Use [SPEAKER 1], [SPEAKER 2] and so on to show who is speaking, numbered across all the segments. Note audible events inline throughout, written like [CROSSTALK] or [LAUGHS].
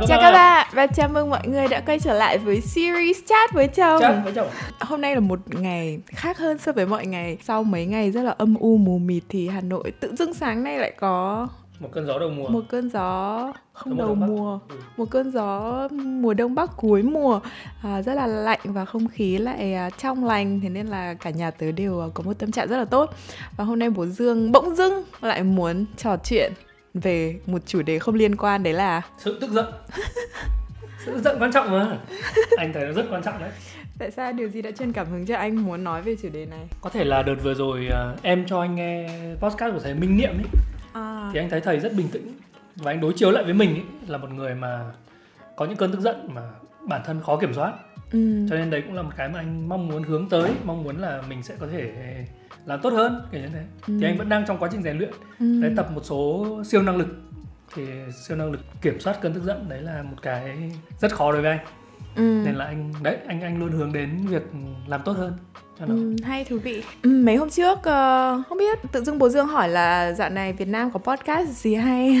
[SPEAKER 1] Chào các
[SPEAKER 2] Chào
[SPEAKER 1] bạn.
[SPEAKER 2] các bạn và chào mừng mọi người đã quay trở lại với series chat với chồng.
[SPEAKER 1] Chat với chồng.
[SPEAKER 2] Hôm nay là một ngày khác hơn so với mọi ngày. Sau mấy ngày rất là âm u mù mịt thì Hà Nội tự dưng sáng nay lại có
[SPEAKER 1] Một cơn gió đầu mùa.
[SPEAKER 2] một cơn gió không đầu mùa,
[SPEAKER 1] Ừ.
[SPEAKER 2] một cơn gió mùa đông bắc cuối mùa à, rất là lạnh và không khí lại à, trong lành thế nên là cả nhà tớ đều à, có một tâm trạng rất là tốt. Và hôm nay bố Dương bỗng dưng lại muốn trò chuyện về một chủ đề không liên quan đấy là
[SPEAKER 1] Sự tức giận. [LAUGHS] Sự tức giận quan trọng mà. Anh thấy nó rất quan trọng đấy.
[SPEAKER 2] Tại sao điều gì đã truyền cảm hứng cho anh muốn nói về chủ đề này?
[SPEAKER 1] Có thể là đợt vừa rồi à, em cho anh nghe podcast của thầy Minh Niệm ấy.
[SPEAKER 2] À,
[SPEAKER 1] Thì anh thấy thầy rất bình tĩnh. Và anh đối chiếu lại với mình ấy, là một người mà có những cơn tức giận mà bản thân khó kiểm soát.
[SPEAKER 2] ừ,
[SPEAKER 1] Cho nên đấy cũng là một cái mà anh mong muốn hướng tới. Mong muốn là mình sẽ có thể làm tốt hơn kiểu như thế.
[SPEAKER 2] ừ,
[SPEAKER 1] Thì anh vẫn đang trong quá trình rèn luyện.
[SPEAKER 2] ừ.
[SPEAKER 1] Đấy tập một số siêu năng lực thì siêu năng lực kiểm soát cơn tức giận đấy là một cái rất khó đối với anh
[SPEAKER 2] ừ.
[SPEAKER 1] nên là anh đấy anh anh luôn hướng đến việc làm tốt hơn cho nó.
[SPEAKER 2] Ừ, hay thú vị. Ừ, mấy hôm trước ờ, không biết tự dưng bố dương hỏi là dạo này Việt Nam có podcast gì hay?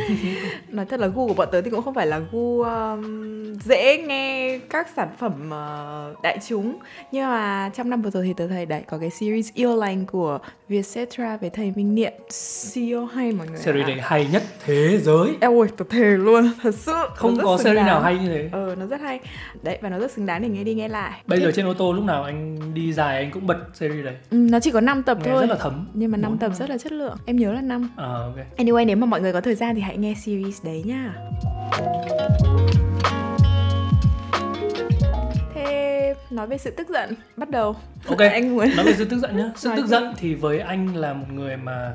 [SPEAKER 2] [LAUGHS] Nói thật là gu của bọn tớ thì cũng không phải là gu um, dễ nghe các sản phẩm ờ, đại chúng. Nhưng mà trong năm vừa rồi thì tớ thấy đấy có cái series yêu lành của Vietcetera với thầy Minh Niệm. Siêu hay mọi người
[SPEAKER 1] series này hay nhất thế giới.
[SPEAKER 2] Eo ôi, tớ thề luôn, thật sự
[SPEAKER 1] không có series
[SPEAKER 2] đáng.
[SPEAKER 1] nào hay như thế.
[SPEAKER 2] Ờ, nó rất hay. Đấy, và nó rất xứng đáng để nghe đi nghe lại.
[SPEAKER 1] Bây giờ trên ô tô lúc nào anh đi dài anh cũng bật series đấy.
[SPEAKER 2] Ừ, Nó chỉ có 5 tập
[SPEAKER 1] nghe
[SPEAKER 2] thôi.
[SPEAKER 1] rất là thấm.
[SPEAKER 2] Nhưng mà 5
[SPEAKER 1] Bốn
[SPEAKER 2] tập rất là chất lượng. Em nhớ là 5
[SPEAKER 1] ờ ok.
[SPEAKER 2] Anyway, nếu mà mọi người có thời gian thì hãy nghe series đấy nha. Thế nói về sự tức giận. Bắt đầu.
[SPEAKER 1] Ok. [LAUGHS]
[SPEAKER 2] Anh muốn
[SPEAKER 1] nói về sự tức giận nhá. Sự
[SPEAKER 2] Nói
[SPEAKER 1] tức giận thì với anh là một người mà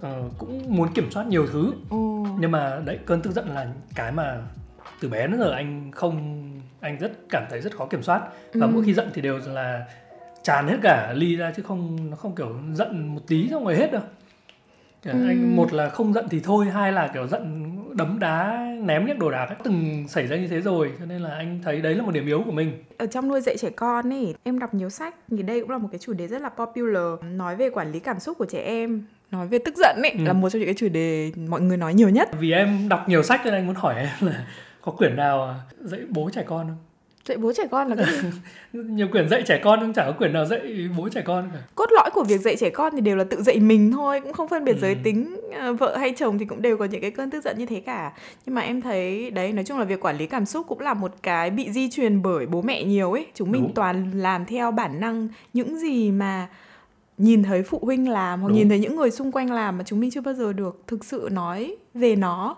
[SPEAKER 1] ờ, cũng muốn kiểm soát nhiều thứ.
[SPEAKER 2] Ồ,
[SPEAKER 1] nhưng mà đấy cơn tức giận là cái mà từ bé đến giờ anh không anh rất cảm thấy rất khó kiểm soát. Và
[SPEAKER 2] Ừ.
[SPEAKER 1] mỗi khi giận thì đều là tràn hết cả ly ra chứ không nó không kiểu giận một tí xong rồi hết đâu Kiểu
[SPEAKER 2] Ừ.
[SPEAKER 1] anh một là không giận thì thôi hai là kiểu giận đấm đá ném những đồ đạc ấy. từng xảy ra như thế rồi cho nên là anh thấy đấy là một điểm yếu của mình
[SPEAKER 2] Ở trong nuôi dạy trẻ con ấy Em đọc nhiều sách Thì đây cũng là một cái chủ đề rất là popular Nói về quản lý cảm xúc của trẻ em Nói về tức giận ấy
[SPEAKER 1] Ừ.
[SPEAKER 2] Là một trong những cái chủ đề mọi người nói nhiều nhất
[SPEAKER 1] vì em đọc nhiều sách cho nên anh muốn hỏi em là có quyển nào dạy bố trẻ con không
[SPEAKER 2] Dạy bố trẻ con là cái gì? [LAUGHS]
[SPEAKER 1] nhiều quyển dạy trẻ con nhưng chả có quyển nào dạy bố trẻ con cả
[SPEAKER 2] cốt lõi của việc dạy trẻ con thì đều là tự dạy mình thôi cũng không phân biệt
[SPEAKER 1] Ừ.
[SPEAKER 2] giới tính ờ, vợ hay chồng thì cũng đều có những cái cơn tức giận như thế cả nhưng mà em thấy đấy nói chung là việc quản lý cảm xúc cũng là một cái bị di truyền bởi bố mẹ nhiều ấy chúng mình
[SPEAKER 1] Đúng.
[SPEAKER 2] toàn làm theo bản năng những gì mà nhìn thấy phụ huynh làm hoặc
[SPEAKER 1] Đúng.
[SPEAKER 2] nhìn thấy những người xung quanh làm mà chúng mình chưa bao giờ được thực sự nói về nó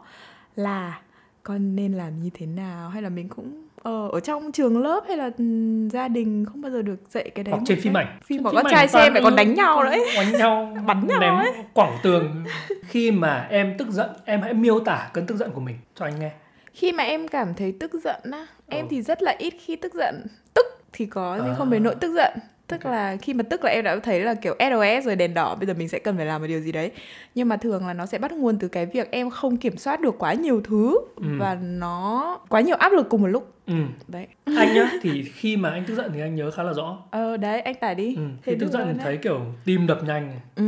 [SPEAKER 2] là con nên làm như thế nào hay là mình cũng ờ, ở trong trường lớp hay là ừm, gia đình không bao giờ được dạy cái đấy
[SPEAKER 1] hoặc trên phim ảnh.
[SPEAKER 2] Phim con
[SPEAKER 1] ảnh
[SPEAKER 2] trai xem lại còn đánh nhau đấy.
[SPEAKER 1] Đánh nhau [LAUGHS]
[SPEAKER 2] Bắn nhau
[SPEAKER 1] ném
[SPEAKER 2] ấy.
[SPEAKER 1] quảng tường. Khi mà em tức giận em hãy miêu tả cơn tức giận của mình cho anh nghe.
[SPEAKER 2] Khi mà em cảm thấy tức giận á em
[SPEAKER 1] Ừ.
[SPEAKER 2] thì rất là ít khi tức giận. Tức thì có nhưng không đến
[SPEAKER 1] À.
[SPEAKER 2] nỗi tức giận tức
[SPEAKER 1] Ok.
[SPEAKER 2] là khi mà tức là em đã thấy là kiểu SOS rồi đèn đỏ bây giờ mình sẽ cần phải làm một điều gì đấy nhưng mà thường là nó sẽ bắt nguồn từ cái việc em không kiểm soát được quá nhiều thứ
[SPEAKER 1] Ừ.
[SPEAKER 2] và nó quá nhiều áp lực cùng một lúc
[SPEAKER 1] ừ.
[SPEAKER 2] đấy
[SPEAKER 1] anh nhá thì [LAUGHS] khi mà anh tức giận thì anh nhớ khá là rõ
[SPEAKER 2] ờ đấy anh tải đi
[SPEAKER 1] ừ. Khi tức giận thì thấy kiểu tim đập nhanh
[SPEAKER 2] ừ.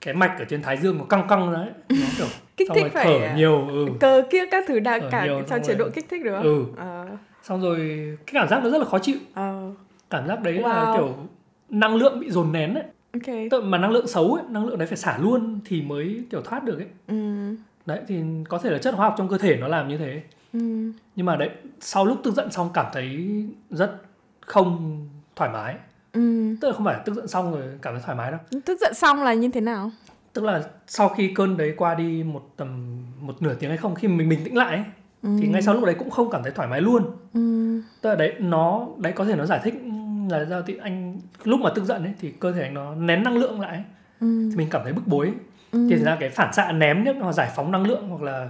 [SPEAKER 1] cái mạch ở trên thái dương nó căng căng đấy nó [LAUGHS] kiểu
[SPEAKER 2] kích thích phải
[SPEAKER 1] thở
[SPEAKER 2] à,
[SPEAKER 1] nhiều ừ.
[SPEAKER 2] cơ kia các thứ đang cả
[SPEAKER 1] nhiều,
[SPEAKER 2] trong chế độ kích thích được
[SPEAKER 1] ừ
[SPEAKER 2] ờ
[SPEAKER 1] xong rồi cái cảm giác nó rất là khó chịu
[SPEAKER 2] ờ
[SPEAKER 1] cảm giác đấy là
[SPEAKER 2] Wow.
[SPEAKER 1] kiểu năng lượng bị dồn nén ấy.
[SPEAKER 2] Ok.
[SPEAKER 1] Tức mà năng lượng xấu ấy năng lượng đấy phải xả luôn thì mới kiểu thoát được ấy.
[SPEAKER 2] Ừ.
[SPEAKER 1] Đấy thì có thể là chất hóa học trong cơ thể nó làm như thế.
[SPEAKER 2] Ừ.
[SPEAKER 1] Nhưng mà đấy sau lúc tức giận xong cảm thấy rất không thoải mái.
[SPEAKER 2] Ừ.
[SPEAKER 1] Tức là không phải tức giận xong rồi cảm thấy thoải mái đâu.
[SPEAKER 2] Tức giận xong là như thế nào?
[SPEAKER 1] Tức là sau khi cơn đấy qua đi một tầm một nửa tiếng hay không khi mình bình tĩnh lại ấy, thì ngay sau lúc đấy cũng không cảm thấy thoải mái luôn.
[SPEAKER 2] Ừ.
[SPEAKER 1] Tức là đấy nó đấy có thể nó giải thích là do thì anh lúc mà tức giận ấy thì cơ thể anh nó nén năng lượng lại ấy,
[SPEAKER 2] ừ.
[SPEAKER 1] Thì mình cảm thấy bức bối
[SPEAKER 2] ừ.
[SPEAKER 1] thì ra cái phản xạ ném nhất nó giải phóng năng lượng hoặc là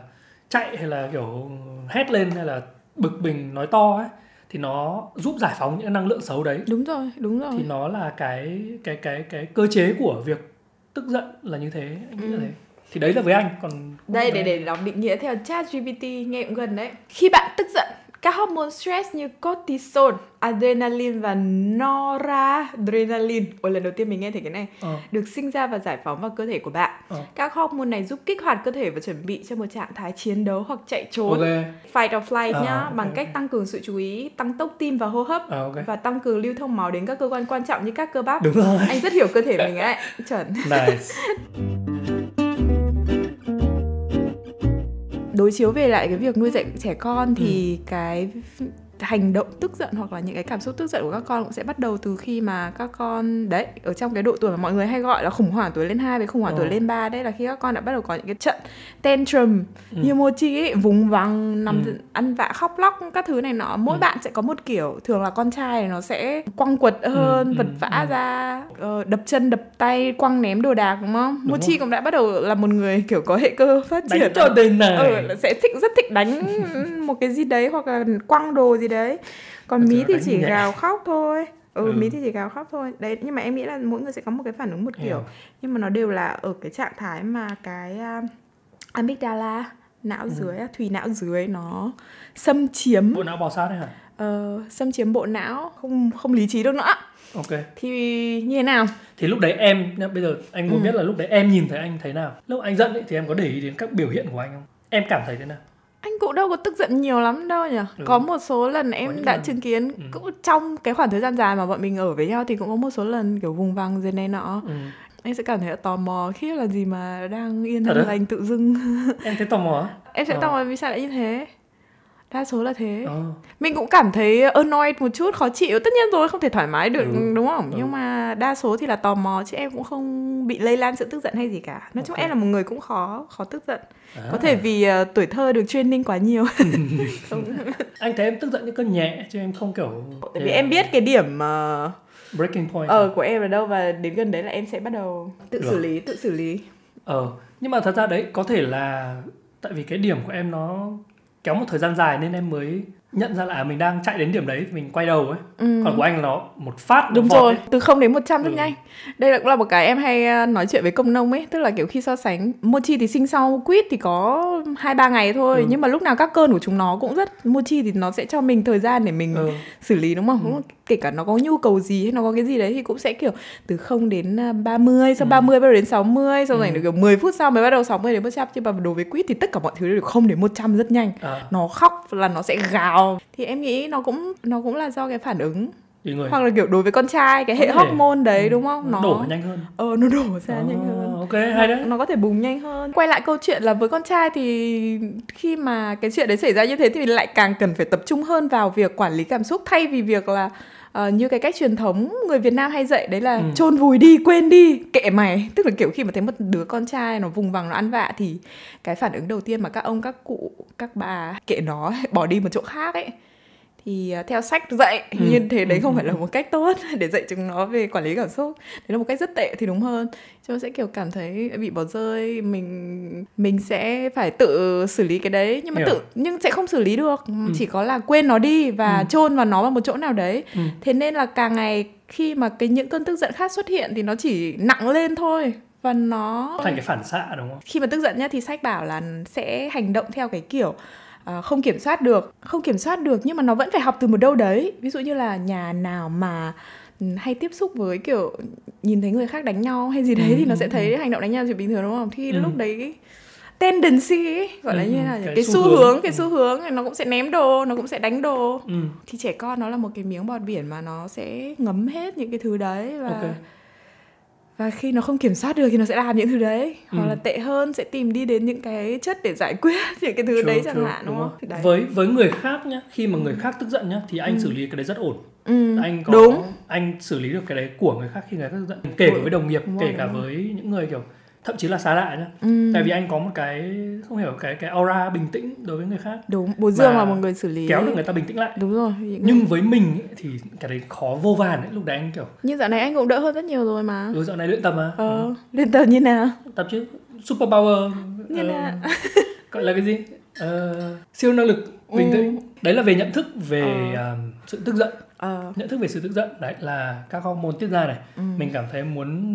[SPEAKER 1] chạy hay là kiểu hét lên hay là bực mình nói to ấy thì nó giúp giải phóng những năng lượng xấu đấy.
[SPEAKER 2] Đúng rồi đúng rồi.
[SPEAKER 1] Thì nó là cái cái cái cái cơ chế của việc tức giận là như thế anh nghĩ là
[SPEAKER 2] Ừ.
[SPEAKER 1] thế. Thì đấy là với anh còn
[SPEAKER 2] đây để để đọc định nghĩa theo chat GPT nghe cũng gần đấy. Khi bạn tức giận các hormone stress như cortisol, adrenaline và noradrenaline. Ôi lần đầu tiên mình nghe thấy cái này.
[SPEAKER 1] Ờ.
[SPEAKER 2] Được sinh ra và giải phóng vào cơ thể của bạn.
[SPEAKER 1] Ờ.
[SPEAKER 2] Các hormone này giúp kích hoạt cơ thể và chuẩn bị cho một trạng thái chiến đấu hoặc chạy trốn.
[SPEAKER 1] ok
[SPEAKER 2] Fight or flight
[SPEAKER 1] Ờ,
[SPEAKER 2] nhá,
[SPEAKER 1] ok,
[SPEAKER 2] bằng
[SPEAKER 1] ok.
[SPEAKER 2] cách tăng cường sự chú ý, tăng tốc tim và hô hấp
[SPEAKER 1] Ờ, ok
[SPEAKER 2] và tăng cường lưu thông máu đến các cơ quan quan trọng như các cơ bắp.
[SPEAKER 1] đúng rồi
[SPEAKER 2] Anh rất hiểu cơ thể mình ấy, [LAUGHS] chuẩn.
[SPEAKER 1] nice [LAUGHS]
[SPEAKER 2] đối chiếu về lại cái việc nuôi dạy trẻ con thì cái hành động tức giận hoặc là những cái cảm xúc tức giận của các con cũng sẽ bắt đầu từ khi mà các con đấy ở trong cái độ tuổi mà mọi người hay gọi là khủng hoảng tuổi lên 2 với khủng hoảng
[SPEAKER 1] Ờ.
[SPEAKER 2] tuổi lên 3 đấy là khi các con đã bắt đầu có những cái trận tantrum
[SPEAKER 1] Ừ.
[SPEAKER 2] Mochi ấy, vùng vằng nằm
[SPEAKER 1] Ừ.
[SPEAKER 2] ăn vạ khóc lóc các thứ này nọ mỗi
[SPEAKER 1] Ừ.
[SPEAKER 2] bạn sẽ có một kiểu thường là con trai nó sẽ quăng quật hơn
[SPEAKER 1] Ừ,
[SPEAKER 2] vật
[SPEAKER 1] ừ,
[SPEAKER 2] vã
[SPEAKER 1] ừ.
[SPEAKER 2] ra ờ, đập chân đập tay quăng ném đồ đạc đúng không
[SPEAKER 1] Đúng
[SPEAKER 2] Mochi
[SPEAKER 1] rồi.
[SPEAKER 2] cũng đã bắt đầu là một người kiểu có hệ cơ phát triển
[SPEAKER 1] đánh cho đền này
[SPEAKER 2] ừ, sẽ thích rất thích đánh [LAUGHS] một cái gì đấy hoặc là quăng đồ gì đấy còn
[SPEAKER 1] Thật
[SPEAKER 2] mí thì chỉ
[SPEAKER 1] nhẹ.
[SPEAKER 2] gào khóc thôi. Ừ,
[SPEAKER 1] Ừ.
[SPEAKER 2] mí thì chỉ gào khóc thôi. Đấy nhưng mà em nghĩ là mỗi người sẽ có một cái phản ứng một kiểu.
[SPEAKER 1] Hiểu.
[SPEAKER 2] nhưng mà nó đều là ở cái trạng thái mà cái uh, amygdala não
[SPEAKER 1] Ừ.
[SPEAKER 2] dưới thùy não dưới nó xâm chiếm.
[SPEAKER 1] Bộ não bò sát đấy hả?
[SPEAKER 2] Ờ, xâm chiếm bộ não không không lý trí được nữa.
[SPEAKER 1] Ok.
[SPEAKER 2] Thì như thế nào?
[SPEAKER 1] Thì lúc đấy em bây giờ anh muốn
[SPEAKER 2] Ừ.
[SPEAKER 1] biết là lúc đấy em nhìn thấy anh thấy nào? Lúc anh giận ấy, thì em có để ý đến các biểu hiện của anh không? Em cảm thấy thế nào
[SPEAKER 2] anh cũng đâu có tức giận nhiều lắm đâu nhỉ
[SPEAKER 1] Ừ.
[SPEAKER 2] có một số lần em đã
[SPEAKER 1] lần.
[SPEAKER 2] chứng kiến
[SPEAKER 1] Ừ.
[SPEAKER 2] cũng trong cái khoảng thời gian dài mà bọn mình ở với nhau thì cũng có một số lần kiểu vùng vằng rồi này nọ
[SPEAKER 1] ừ.
[SPEAKER 2] anh sẽ cảm thấy tò mò khi là gì mà đang yên
[SPEAKER 1] á?
[SPEAKER 2] lành tự dưng
[SPEAKER 1] em thấy tò mò [LAUGHS]
[SPEAKER 2] em sẽ
[SPEAKER 1] Ờ.
[SPEAKER 2] tò mò vì sao lại như thế đa số là thế.
[SPEAKER 1] Ờ.
[SPEAKER 2] mình cũng cảm thấy annoyed một chút khó chịu. Tất nhiên rồi không thể thoải mái được
[SPEAKER 1] Ừ.
[SPEAKER 2] đúng không?
[SPEAKER 1] Ừ.
[SPEAKER 2] nhưng mà đa số thì là tò mò chứ em cũng không bị lây lan sự tức giận hay gì cả. Nói chung em là một người cũng khó khó tức giận.
[SPEAKER 1] À.
[SPEAKER 2] có thể vì ờ, tuổi thơ được training quá nhiều. [LAUGHS] [LAUGHS]
[SPEAKER 1] Anh thấy em tức giận những cơn nhẹ chứ em không kiểu
[SPEAKER 2] tại vì em biết cái điểm ờ,
[SPEAKER 1] breaking point
[SPEAKER 2] ờ của em ở đâu và đến gần đấy là em sẽ bắt đầu tự
[SPEAKER 1] Được.
[SPEAKER 2] xử lý tự xử lý.
[SPEAKER 1] Ờ nhưng mà thật ra đấy có thể là tại vì cái điểm của em nó kéo một thời gian dài nên em mới nhận ra là à, mình đang chạy đến điểm đấy thì mình quay đầu ấy
[SPEAKER 2] ừ.
[SPEAKER 1] còn của anh nó một phát
[SPEAKER 2] Đúng rồi,
[SPEAKER 1] ấy.
[SPEAKER 2] từ 0 đến 100 rất
[SPEAKER 1] Ừ.
[SPEAKER 2] nhanh. Đây là cũng là một cái em hay ờ, nói chuyện với công nông ấy, tức là kiểu khi so sánh mochi thì sinh sau quýt thì có 2 3 ngày thôi,
[SPEAKER 1] Ừ.
[SPEAKER 2] nhưng mà lúc nào các cơn của chúng nó cũng rất mochi thì nó sẽ cho mình thời gian để mình
[SPEAKER 1] ừ.
[SPEAKER 2] xử lý đúng không? Không? Kể cả nó có nhu cầu gì hay nó có cái gì đấy thì cũng sẽ kiểu từ 0 đến ờ, 30, sau
[SPEAKER 1] Ừ.
[SPEAKER 2] 30 bắt đầu đến 60, sau rồi
[SPEAKER 1] Ừ.
[SPEAKER 2] được kiểu 10 phút sau mới bắt đầu 60 đến 100 nhưng mà đối với quýt thì tất cả mọi thứ đều 0 đến 100 rất nhanh.
[SPEAKER 1] à,
[SPEAKER 2] Nó khóc là nó sẽ gào thì em nghĩ nó cũng nó cũng là do cái phản ứng.
[SPEAKER 1] Người.
[SPEAKER 2] Hoặc là kiểu đối với con trai cái hệ hormone đấy
[SPEAKER 1] Ừ,
[SPEAKER 2] đúng không?
[SPEAKER 1] Nó đổ nhanh hơn.
[SPEAKER 2] Ờ nó đổ ra
[SPEAKER 1] Ờ,
[SPEAKER 2] nhanh hơn.
[SPEAKER 1] ok hay đấy.
[SPEAKER 2] Nó có thể bùng nhanh hơn. Quay lại câu chuyện là với con trai thì khi mà cái chuyện đấy xảy ra như thế thì mình lại càng cần phải tập trung hơn vào việc quản lý cảm xúc thay vì việc là ờ, như cái cách truyền thống người Việt Nam hay dạy đấy là
[SPEAKER 1] Ừ.
[SPEAKER 2] chôn vùi đi quên đi kệ mày tức là kiểu khi mà thấy một đứa con trai nó vùng vằng nó ăn vạ thì cái phản ứng đầu tiên mà các ông các cụ các bà kệ nó bỏ đi một chỗ khác ấy thì à, theo sách dạy
[SPEAKER 1] Ừ,
[SPEAKER 2] như thế đấy
[SPEAKER 1] ừ,
[SPEAKER 2] không
[SPEAKER 1] ừ,
[SPEAKER 2] phải là một cách tốt [LAUGHS] để dạy chúng nó về quản lý cảm xúc đấy là một cách rất tệ thì đúng hơn cho sẽ kiểu cảm thấy bị bỏ rơi mình mình sẽ phải tự xử lý cái đấy nhưng mà
[SPEAKER 1] Hiểu.
[SPEAKER 2] tự nhưng sẽ không xử lý được
[SPEAKER 1] Ừ.
[SPEAKER 2] chỉ có là quên nó đi và
[SPEAKER 1] Ừ.
[SPEAKER 2] chôn vào nó vào một chỗ nào đấy
[SPEAKER 1] Ừ.
[SPEAKER 2] thế nên là càng ngày khi mà cái những cơn tức giận khác xuất hiện thì nó chỉ nặng lên thôi và nó
[SPEAKER 1] thành cái phản xạ đúng không
[SPEAKER 2] khi mà tức giận nhá thì sách bảo là sẽ hành động theo cái kiểu không kiểm soát được không kiểm soát được nhưng mà nó vẫn phải học từ một đâu đấy ví dụ như là nhà nào mà ừ, hay tiếp xúc với kiểu nhìn thấy người khác đánh nhau hay gì đấy
[SPEAKER 1] Ừ,
[SPEAKER 2] thì nó
[SPEAKER 1] ừ,
[SPEAKER 2] sẽ thấy hành động đánh nhau chuyện bình thường đúng không thì
[SPEAKER 1] Ừ.
[SPEAKER 2] lúc đấy tendency ấy, gọi là
[SPEAKER 1] Ừ,
[SPEAKER 2] như
[SPEAKER 1] ừ,
[SPEAKER 2] là
[SPEAKER 1] cái
[SPEAKER 2] cái,
[SPEAKER 1] xu
[SPEAKER 2] xu
[SPEAKER 1] hướng.
[SPEAKER 2] hướng cái
[SPEAKER 1] Ừ.
[SPEAKER 2] xu hướng nó cũng sẽ ném đồ nó cũng sẽ đánh đồ
[SPEAKER 1] ừ.
[SPEAKER 2] thì trẻ con nó là một cái miếng bọt biển mà nó sẽ ngấm hết những cái thứ đấy và
[SPEAKER 1] ok
[SPEAKER 2] và khi nó không kiểm soát được thì nó sẽ làm những thứ đấy. Hoặc
[SPEAKER 1] Ừ.
[SPEAKER 2] là tệ hơn sẽ tìm đi đến những cái chất để giải quyết [LAUGHS] những cái thứ
[SPEAKER 1] True,
[SPEAKER 2] đấy chẳng
[SPEAKER 1] true,
[SPEAKER 2] hạn đúng, không? Đấy.
[SPEAKER 1] với với người khác nhá khi mà người khác tức giận nhá thì anh xử lý cái đấy rất ổn.
[SPEAKER 2] Ừ.
[SPEAKER 1] anh có
[SPEAKER 2] đúng.
[SPEAKER 1] anh xử lý được cái đấy của người khác khi người khác tức giận kể cả với đồng nghiệp
[SPEAKER 2] Đúng
[SPEAKER 1] kể
[SPEAKER 2] rồi,
[SPEAKER 1] cả
[SPEAKER 2] đúng
[SPEAKER 1] với những người kiểu thậm chí là xa lạ nhá.
[SPEAKER 2] Ừ.
[SPEAKER 1] tại vì anh có một cái không hiểu cái cái aura bình tĩnh đối với người khác.
[SPEAKER 2] Đúng bố dương là một người xử lý
[SPEAKER 1] kéo được người ta bình tĩnh lại.
[SPEAKER 2] Đúng rồi. Những
[SPEAKER 1] nhưng với mình ấy, thì cái đấy khó vô vàn ấy lúc đấy anh kiểu
[SPEAKER 2] nhưng dạo này anh cũng đỡ hơn rất nhiều rồi mà.
[SPEAKER 1] Ừ dạo này luyện tập mà.
[SPEAKER 2] Ờ lên tờ như nào?
[SPEAKER 1] Tập chứ super power
[SPEAKER 2] Như
[SPEAKER 1] ờ,
[SPEAKER 2] nào? [LAUGHS]
[SPEAKER 1] gọi là cái gì? Ờ, siêu năng lực bình
[SPEAKER 2] Ừ.
[SPEAKER 1] tĩnh đấy là về nhận thức về
[SPEAKER 2] Ờ.
[SPEAKER 1] à, sự tức giận.
[SPEAKER 2] Ờ.
[SPEAKER 1] Nhận thức về sự tức giận đấy là các hormone tiết ra này.
[SPEAKER 2] Ừ.
[SPEAKER 1] mình cảm thấy muốn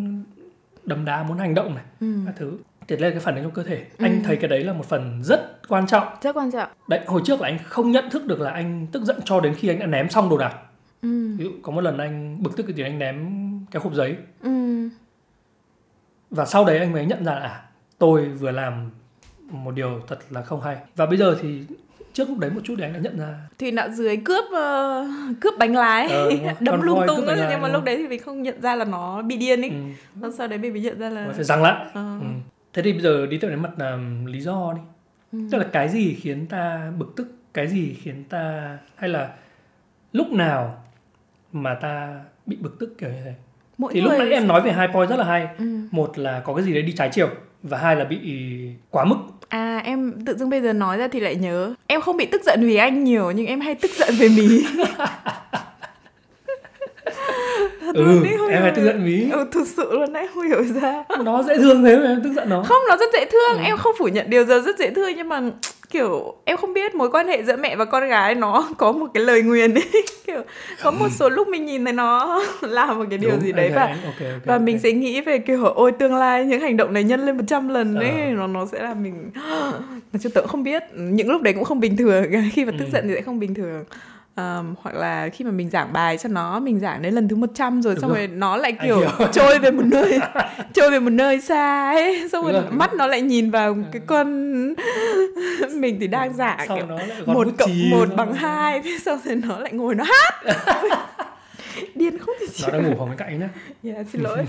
[SPEAKER 1] đấm đá muốn hành động này
[SPEAKER 2] ừ.
[SPEAKER 1] các thứ. Tiết lên cái phản ứng trong cơ thể. Anh thấy cái đấy là một phần rất quan trọng.
[SPEAKER 2] Rất quan trọng.
[SPEAKER 1] Đấy hồi trước là anh không nhận thức được là anh tức giận cho đến khi anh đã ném xong đồ đạc.
[SPEAKER 2] Ừ.
[SPEAKER 1] ví dụ có một lần anh bực tức cái tiếng anh ném cái hộp giấy.
[SPEAKER 2] Ừ.
[SPEAKER 1] và sau đấy anh mới nhận ra là à tôi vừa làm một điều thật là không hay. Và bây giờ thì trước lúc đấy một chút thì anh đã nhận ra.
[SPEAKER 2] Thùy nạo dưới cướp ờ, cướp bánh lái
[SPEAKER 1] Ờ, [LAUGHS] Con
[SPEAKER 2] lung tung ấy, nhưng mà lúc đấy thì mình không nhận ra là nó bị điên ấy.
[SPEAKER 1] Ừ,
[SPEAKER 2] sau đấy mình mới nhận ra là
[SPEAKER 1] phải rằng lại
[SPEAKER 2] Ờ.
[SPEAKER 1] ừ. thế thì bây giờ đi tới đến mặt là lý do đi.
[SPEAKER 2] Ừ.
[SPEAKER 1] tức là cái gì khiến ta bực tức? Cái gì khiến ta hay là lúc nào mà ta bị bực tức kiểu như thế?
[SPEAKER 2] Mỗi
[SPEAKER 1] thì lúc nãy em nói về hai point rất là hay.
[SPEAKER 2] Ừ.
[SPEAKER 1] một là có cái gì đấy đi trái chiều và hai là bị quá mức.
[SPEAKER 2] À em tự dưng bây giờ nói ra thì lại nhớ. Em không bị tức giận vì anh nhiều Nhưng em hay tức giận về mí [LAUGHS] Thật
[SPEAKER 1] ừ
[SPEAKER 2] luôn ý, không
[SPEAKER 1] em phải tức giận mí.
[SPEAKER 2] Ừ thực sự luôn đấy không hiểu ra.
[SPEAKER 1] Nó dễ thương thế mà em tức giận nó.
[SPEAKER 2] Không nó rất dễ thương.
[SPEAKER 1] Ừ.
[SPEAKER 2] Em không phủ nhận điều giờ rất dễ thương Nhưng mà kiểu em không biết mối quan hệ giữa mẹ và con gái nó [LAUGHS] có một cái lời nguyền ấy. [LAUGHS] Kiểu có một số lúc mình nhìn thấy nó [LAUGHS] làm một cái điều
[SPEAKER 1] Đúng,
[SPEAKER 2] gì đấy
[SPEAKER 1] thấy
[SPEAKER 2] và
[SPEAKER 1] anh- ok, ok,
[SPEAKER 2] và
[SPEAKER 1] ok.
[SPEAKER 2] mình sẽ nghĩ về kiểu ôi tương lai những hành động này nhân lên 100 lần ấy.
[SPEAKER 1] Ờ.
[SPEAKER 2] nó nó sẽ làm mình [GASPS] nói chung tớ cũng không biết. Những lúc đấy cũng không bình thường. Khi mà tức
[SPEAKER 1] Ừ.
[SPEAKER 2] giận thì sẽ không bình thường Ờm, hoặc là khi mà mình giảng bài cho nó mình giảng đến lần thứ 100 rồi
[SPEAKER 1] Đúng
[SPEAKER 2] xong
[SPEAKER 1] rồi.
[SPEAKER 2] rồi. nó lại kiểu trôi về một nơi [LAUGHS] trôi về một nơi xa ấy. Xong
[SPEAKER 1] Đúng
[SPEAKER 2] rồi
[SPEAKER 1] rồi.
[SPEAKER 2] mắt nó lại nhìn vào cái con [LAUGHS] mình thì đang giảng
[SPEAKER 1] Sau
[SPEAKER 2] kiểu một cộng một bằng hai thế xong rồi nó lại ngồi nó hát. [LAUGHS] Điên không thể chịu
[SPEAKER 1] nó đang ngủ phòng bên cạnh nhá.
[SPEAKER 2] Yeah, xin lỗi.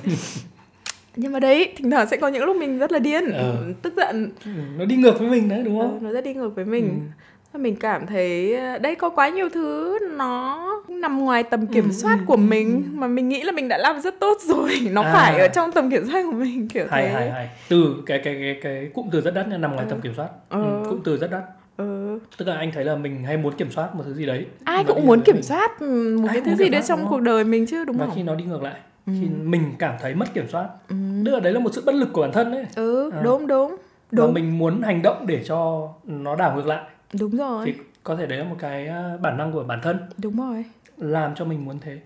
[SPEAKER 2] Nhưng mà đấy thỉnh thoảng sẽ có những lúc mình rất là điên
[SPEAKER 1] Ờ.
[SPEAKER 2] tức giận.
[SPEAKER 1] Nó đi ngược với mình đấy đúng
[SPEAKER 2] Ờ,
[SPEAKER 1] không?
[SPEAKER 2] nó rất đi ngược với mình.
[SPEAKER 1] Ừ.
[SPEAKER 2] Và mình cảm thấy ờ, đây có quá nhiều thứ nó nằm ngoài tầm kiểm
[SPEAKER 1] Ừ,
[SPEAKER 2] soát
[SPEAKER 1] ừ,
[SPEAKER 2] của
[SPEAKER 1] ừ,
[SPEAKER 2] mình
[SPEAKER 1] ừ.
[SPEAKER 2] mà mình nghĩ là mình đã làm rất tốt rồi [LAUGHS] nó
[SPEAKER 1] À.
[SPEAKER 2] phải ở trong tầm kiểm soát của mình kiểu
[SPEAKER 1] hay
[SPEAKER 2] thế
[SPEAKER 1] hay hay từ cái cái cái cái cụm từ rất đắt nằm ngoài
[SPEAKER 2] Ờ.
[SPEAKER 1] tầm kiểm soát
[SPEAKER 2] Ờ.
[SPEAKER 1] ừ, cụm từ rất đắt
[SPEAKER 2] ừ.
[SPEAKER 1] tức là anh thấy là mình hay muốn kiểm soát một thứ gì đấy
[SPEAKER 2] ai cũng muốn kiểm
[SPEAKER 1] mình.
[SPEAKER 2] soát ừ, một
[SPEAKER 1] Ai
[SPEAKER 2] cái thứ gì đấy trong cuộc đời mình chứ đúng
[SPEAKER 1] và
[SPEAKER 2] không
[SPEAKER 1] khi nó đi ngược lại
[SPEAKER 2] Ừ.
[SPEAKER 1] khi mình cảm thấy mất kiểm soát
[SPEAKER 2] ừ.
[SPEAKER 1] tức là đấy là một sự bất lực của bản thân đấy
[SPEAKER 2] ừ
[SPEAKER 1] À.
[SPEAKER 2] đúng đúng
[SPEAKER 1] và
[SPEAKER 2] đúng
[SPEAKER 1] mình muốn hành động để cho nó đảo ngược lại
[SPEAKER 2] đúng rồi
[SPEAKER 1] thì có thể đấy là một cái à, bản năng của bản thân
[SPEAKER 2] đúng rồi
[SPEAKER 1] làm cho mình muốn thế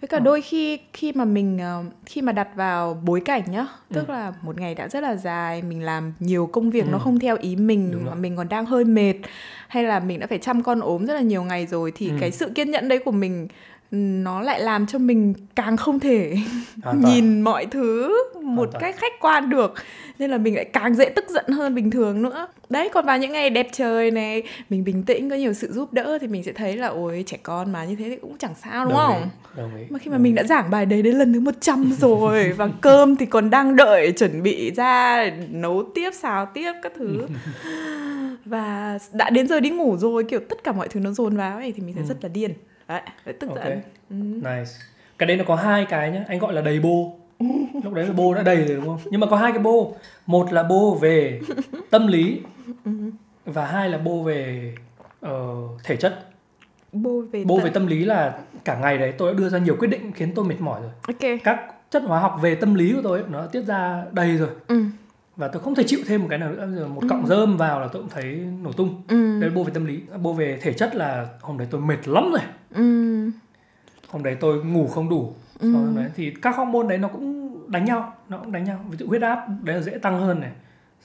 [SPEAKER 2] với cả
[SPEAKER 1] Ờ.
[SPEAKER 2] đôi khi khi mà mình ờ, khi mà đặt vào bối cảnh nhá tức
[SPEAKER 1] Ừ.
[SPEAKER 2] là một ngày đã rất là dài mình làm nhiều công việc
[SPEAKER 1] Ừ.
[SPEAKER 2] nó không theo ý mình
[SPEAKER 1] Đúng
[SPEAKER 2] mà
[SPEAKER 1] rồi.
[SPEAKER 2] mình còn đang hơi mệt hay là mình đã phải chăm con ốm rất là nhiều ngày rồi thì
[SPEAKER 1] Ừ.
[SPEAKER 2] cái sự kiên nhẫn đấy của mình nó lại làm cho mình càng không thể nhìn mọi thứ một cách khách quan được. Nên là mình lại càng dễ tức giận hơn bình thường nữa. Đấy còn vào những ngày đẹp trời này mình bình tĩnh có nhiều sự giúp đỡ thì mình sẽ thấy là ôi trẻ con mà như thế thì cũng chẳng sao đúng
[SPEAKER 1] Đồng
[SPEAKER 2] không?
[SPEAKER 1] ý, đồng ý,
[SPEAKER 2] mà khi mà mình
[SPEAKER 1] ý.
[SPEAKER 2] đã giảng bài đấy đến lần thứ 100 rồi và [LAUGHS] cơm thì còn đang đợi chuẩn bị ra nấu tiếp xào tiếp các thứ. [LAUGHS] Và đã đến giờ đi ngủ rồi kiểu tất cả mọi thứ nó dồn vào ấy thì mình sẽ
[SPEAKER 1] Ừ.
[SPEAKER 2] rất là điên đấy tức
[SPEAKER 1] Ok.
[SPEAKER 2] giận ừ.
[SPEAKER 1] Nice. Cái đấy nó có hai cái nhá, anh gọi là đầy bô. [LAUGHS] Lúc đấy là bô đã đầy rồi đúng không? Nhưng mà có hai cái bô. Một là bô về [LAUGHS] tâm lý và hai là bô về ờ, thể chất.
[SPEAKER 2] bô về
[SPEAKER 1] Bô
[SPEAKER 2] tận-
[SPEAKER 1] về tâm lý là cả ngày đấy tôi đã đưa ra nhiều quyết định khiến tôi mệt mỏi rồi.
[SPEAKER 2] ok
[SPEAKER 1] Các chất hóa học về tâm lý của tôi ấy, nó tiết ra đầy rồi
[SPEAKER 2] ừ.
[SPEAKER 1] Và tôi không thể chịu thêm một cái nào nữa. Giờ một cọng rơm vào là tôi cũng thấy nổ tung.
[SPEAKER 2] Ừ.
[SPEAKER 1] Đấy là bô về tâm lý. Bô về thể chất là hôm đấy tôi mệt lắm rồi.
[SPEAKER 2] Ừ.
[SPEAKER 1] hôm đấy tôi ngủ không đủ
[SPEAKER 2] Ừ.
[SPEAKER 1] Sau đấy thì các hormone đấy nó cũng đánh nhau nó cũng đánh nhau ví dụ huyết áp đấy là dễ tăng hơn này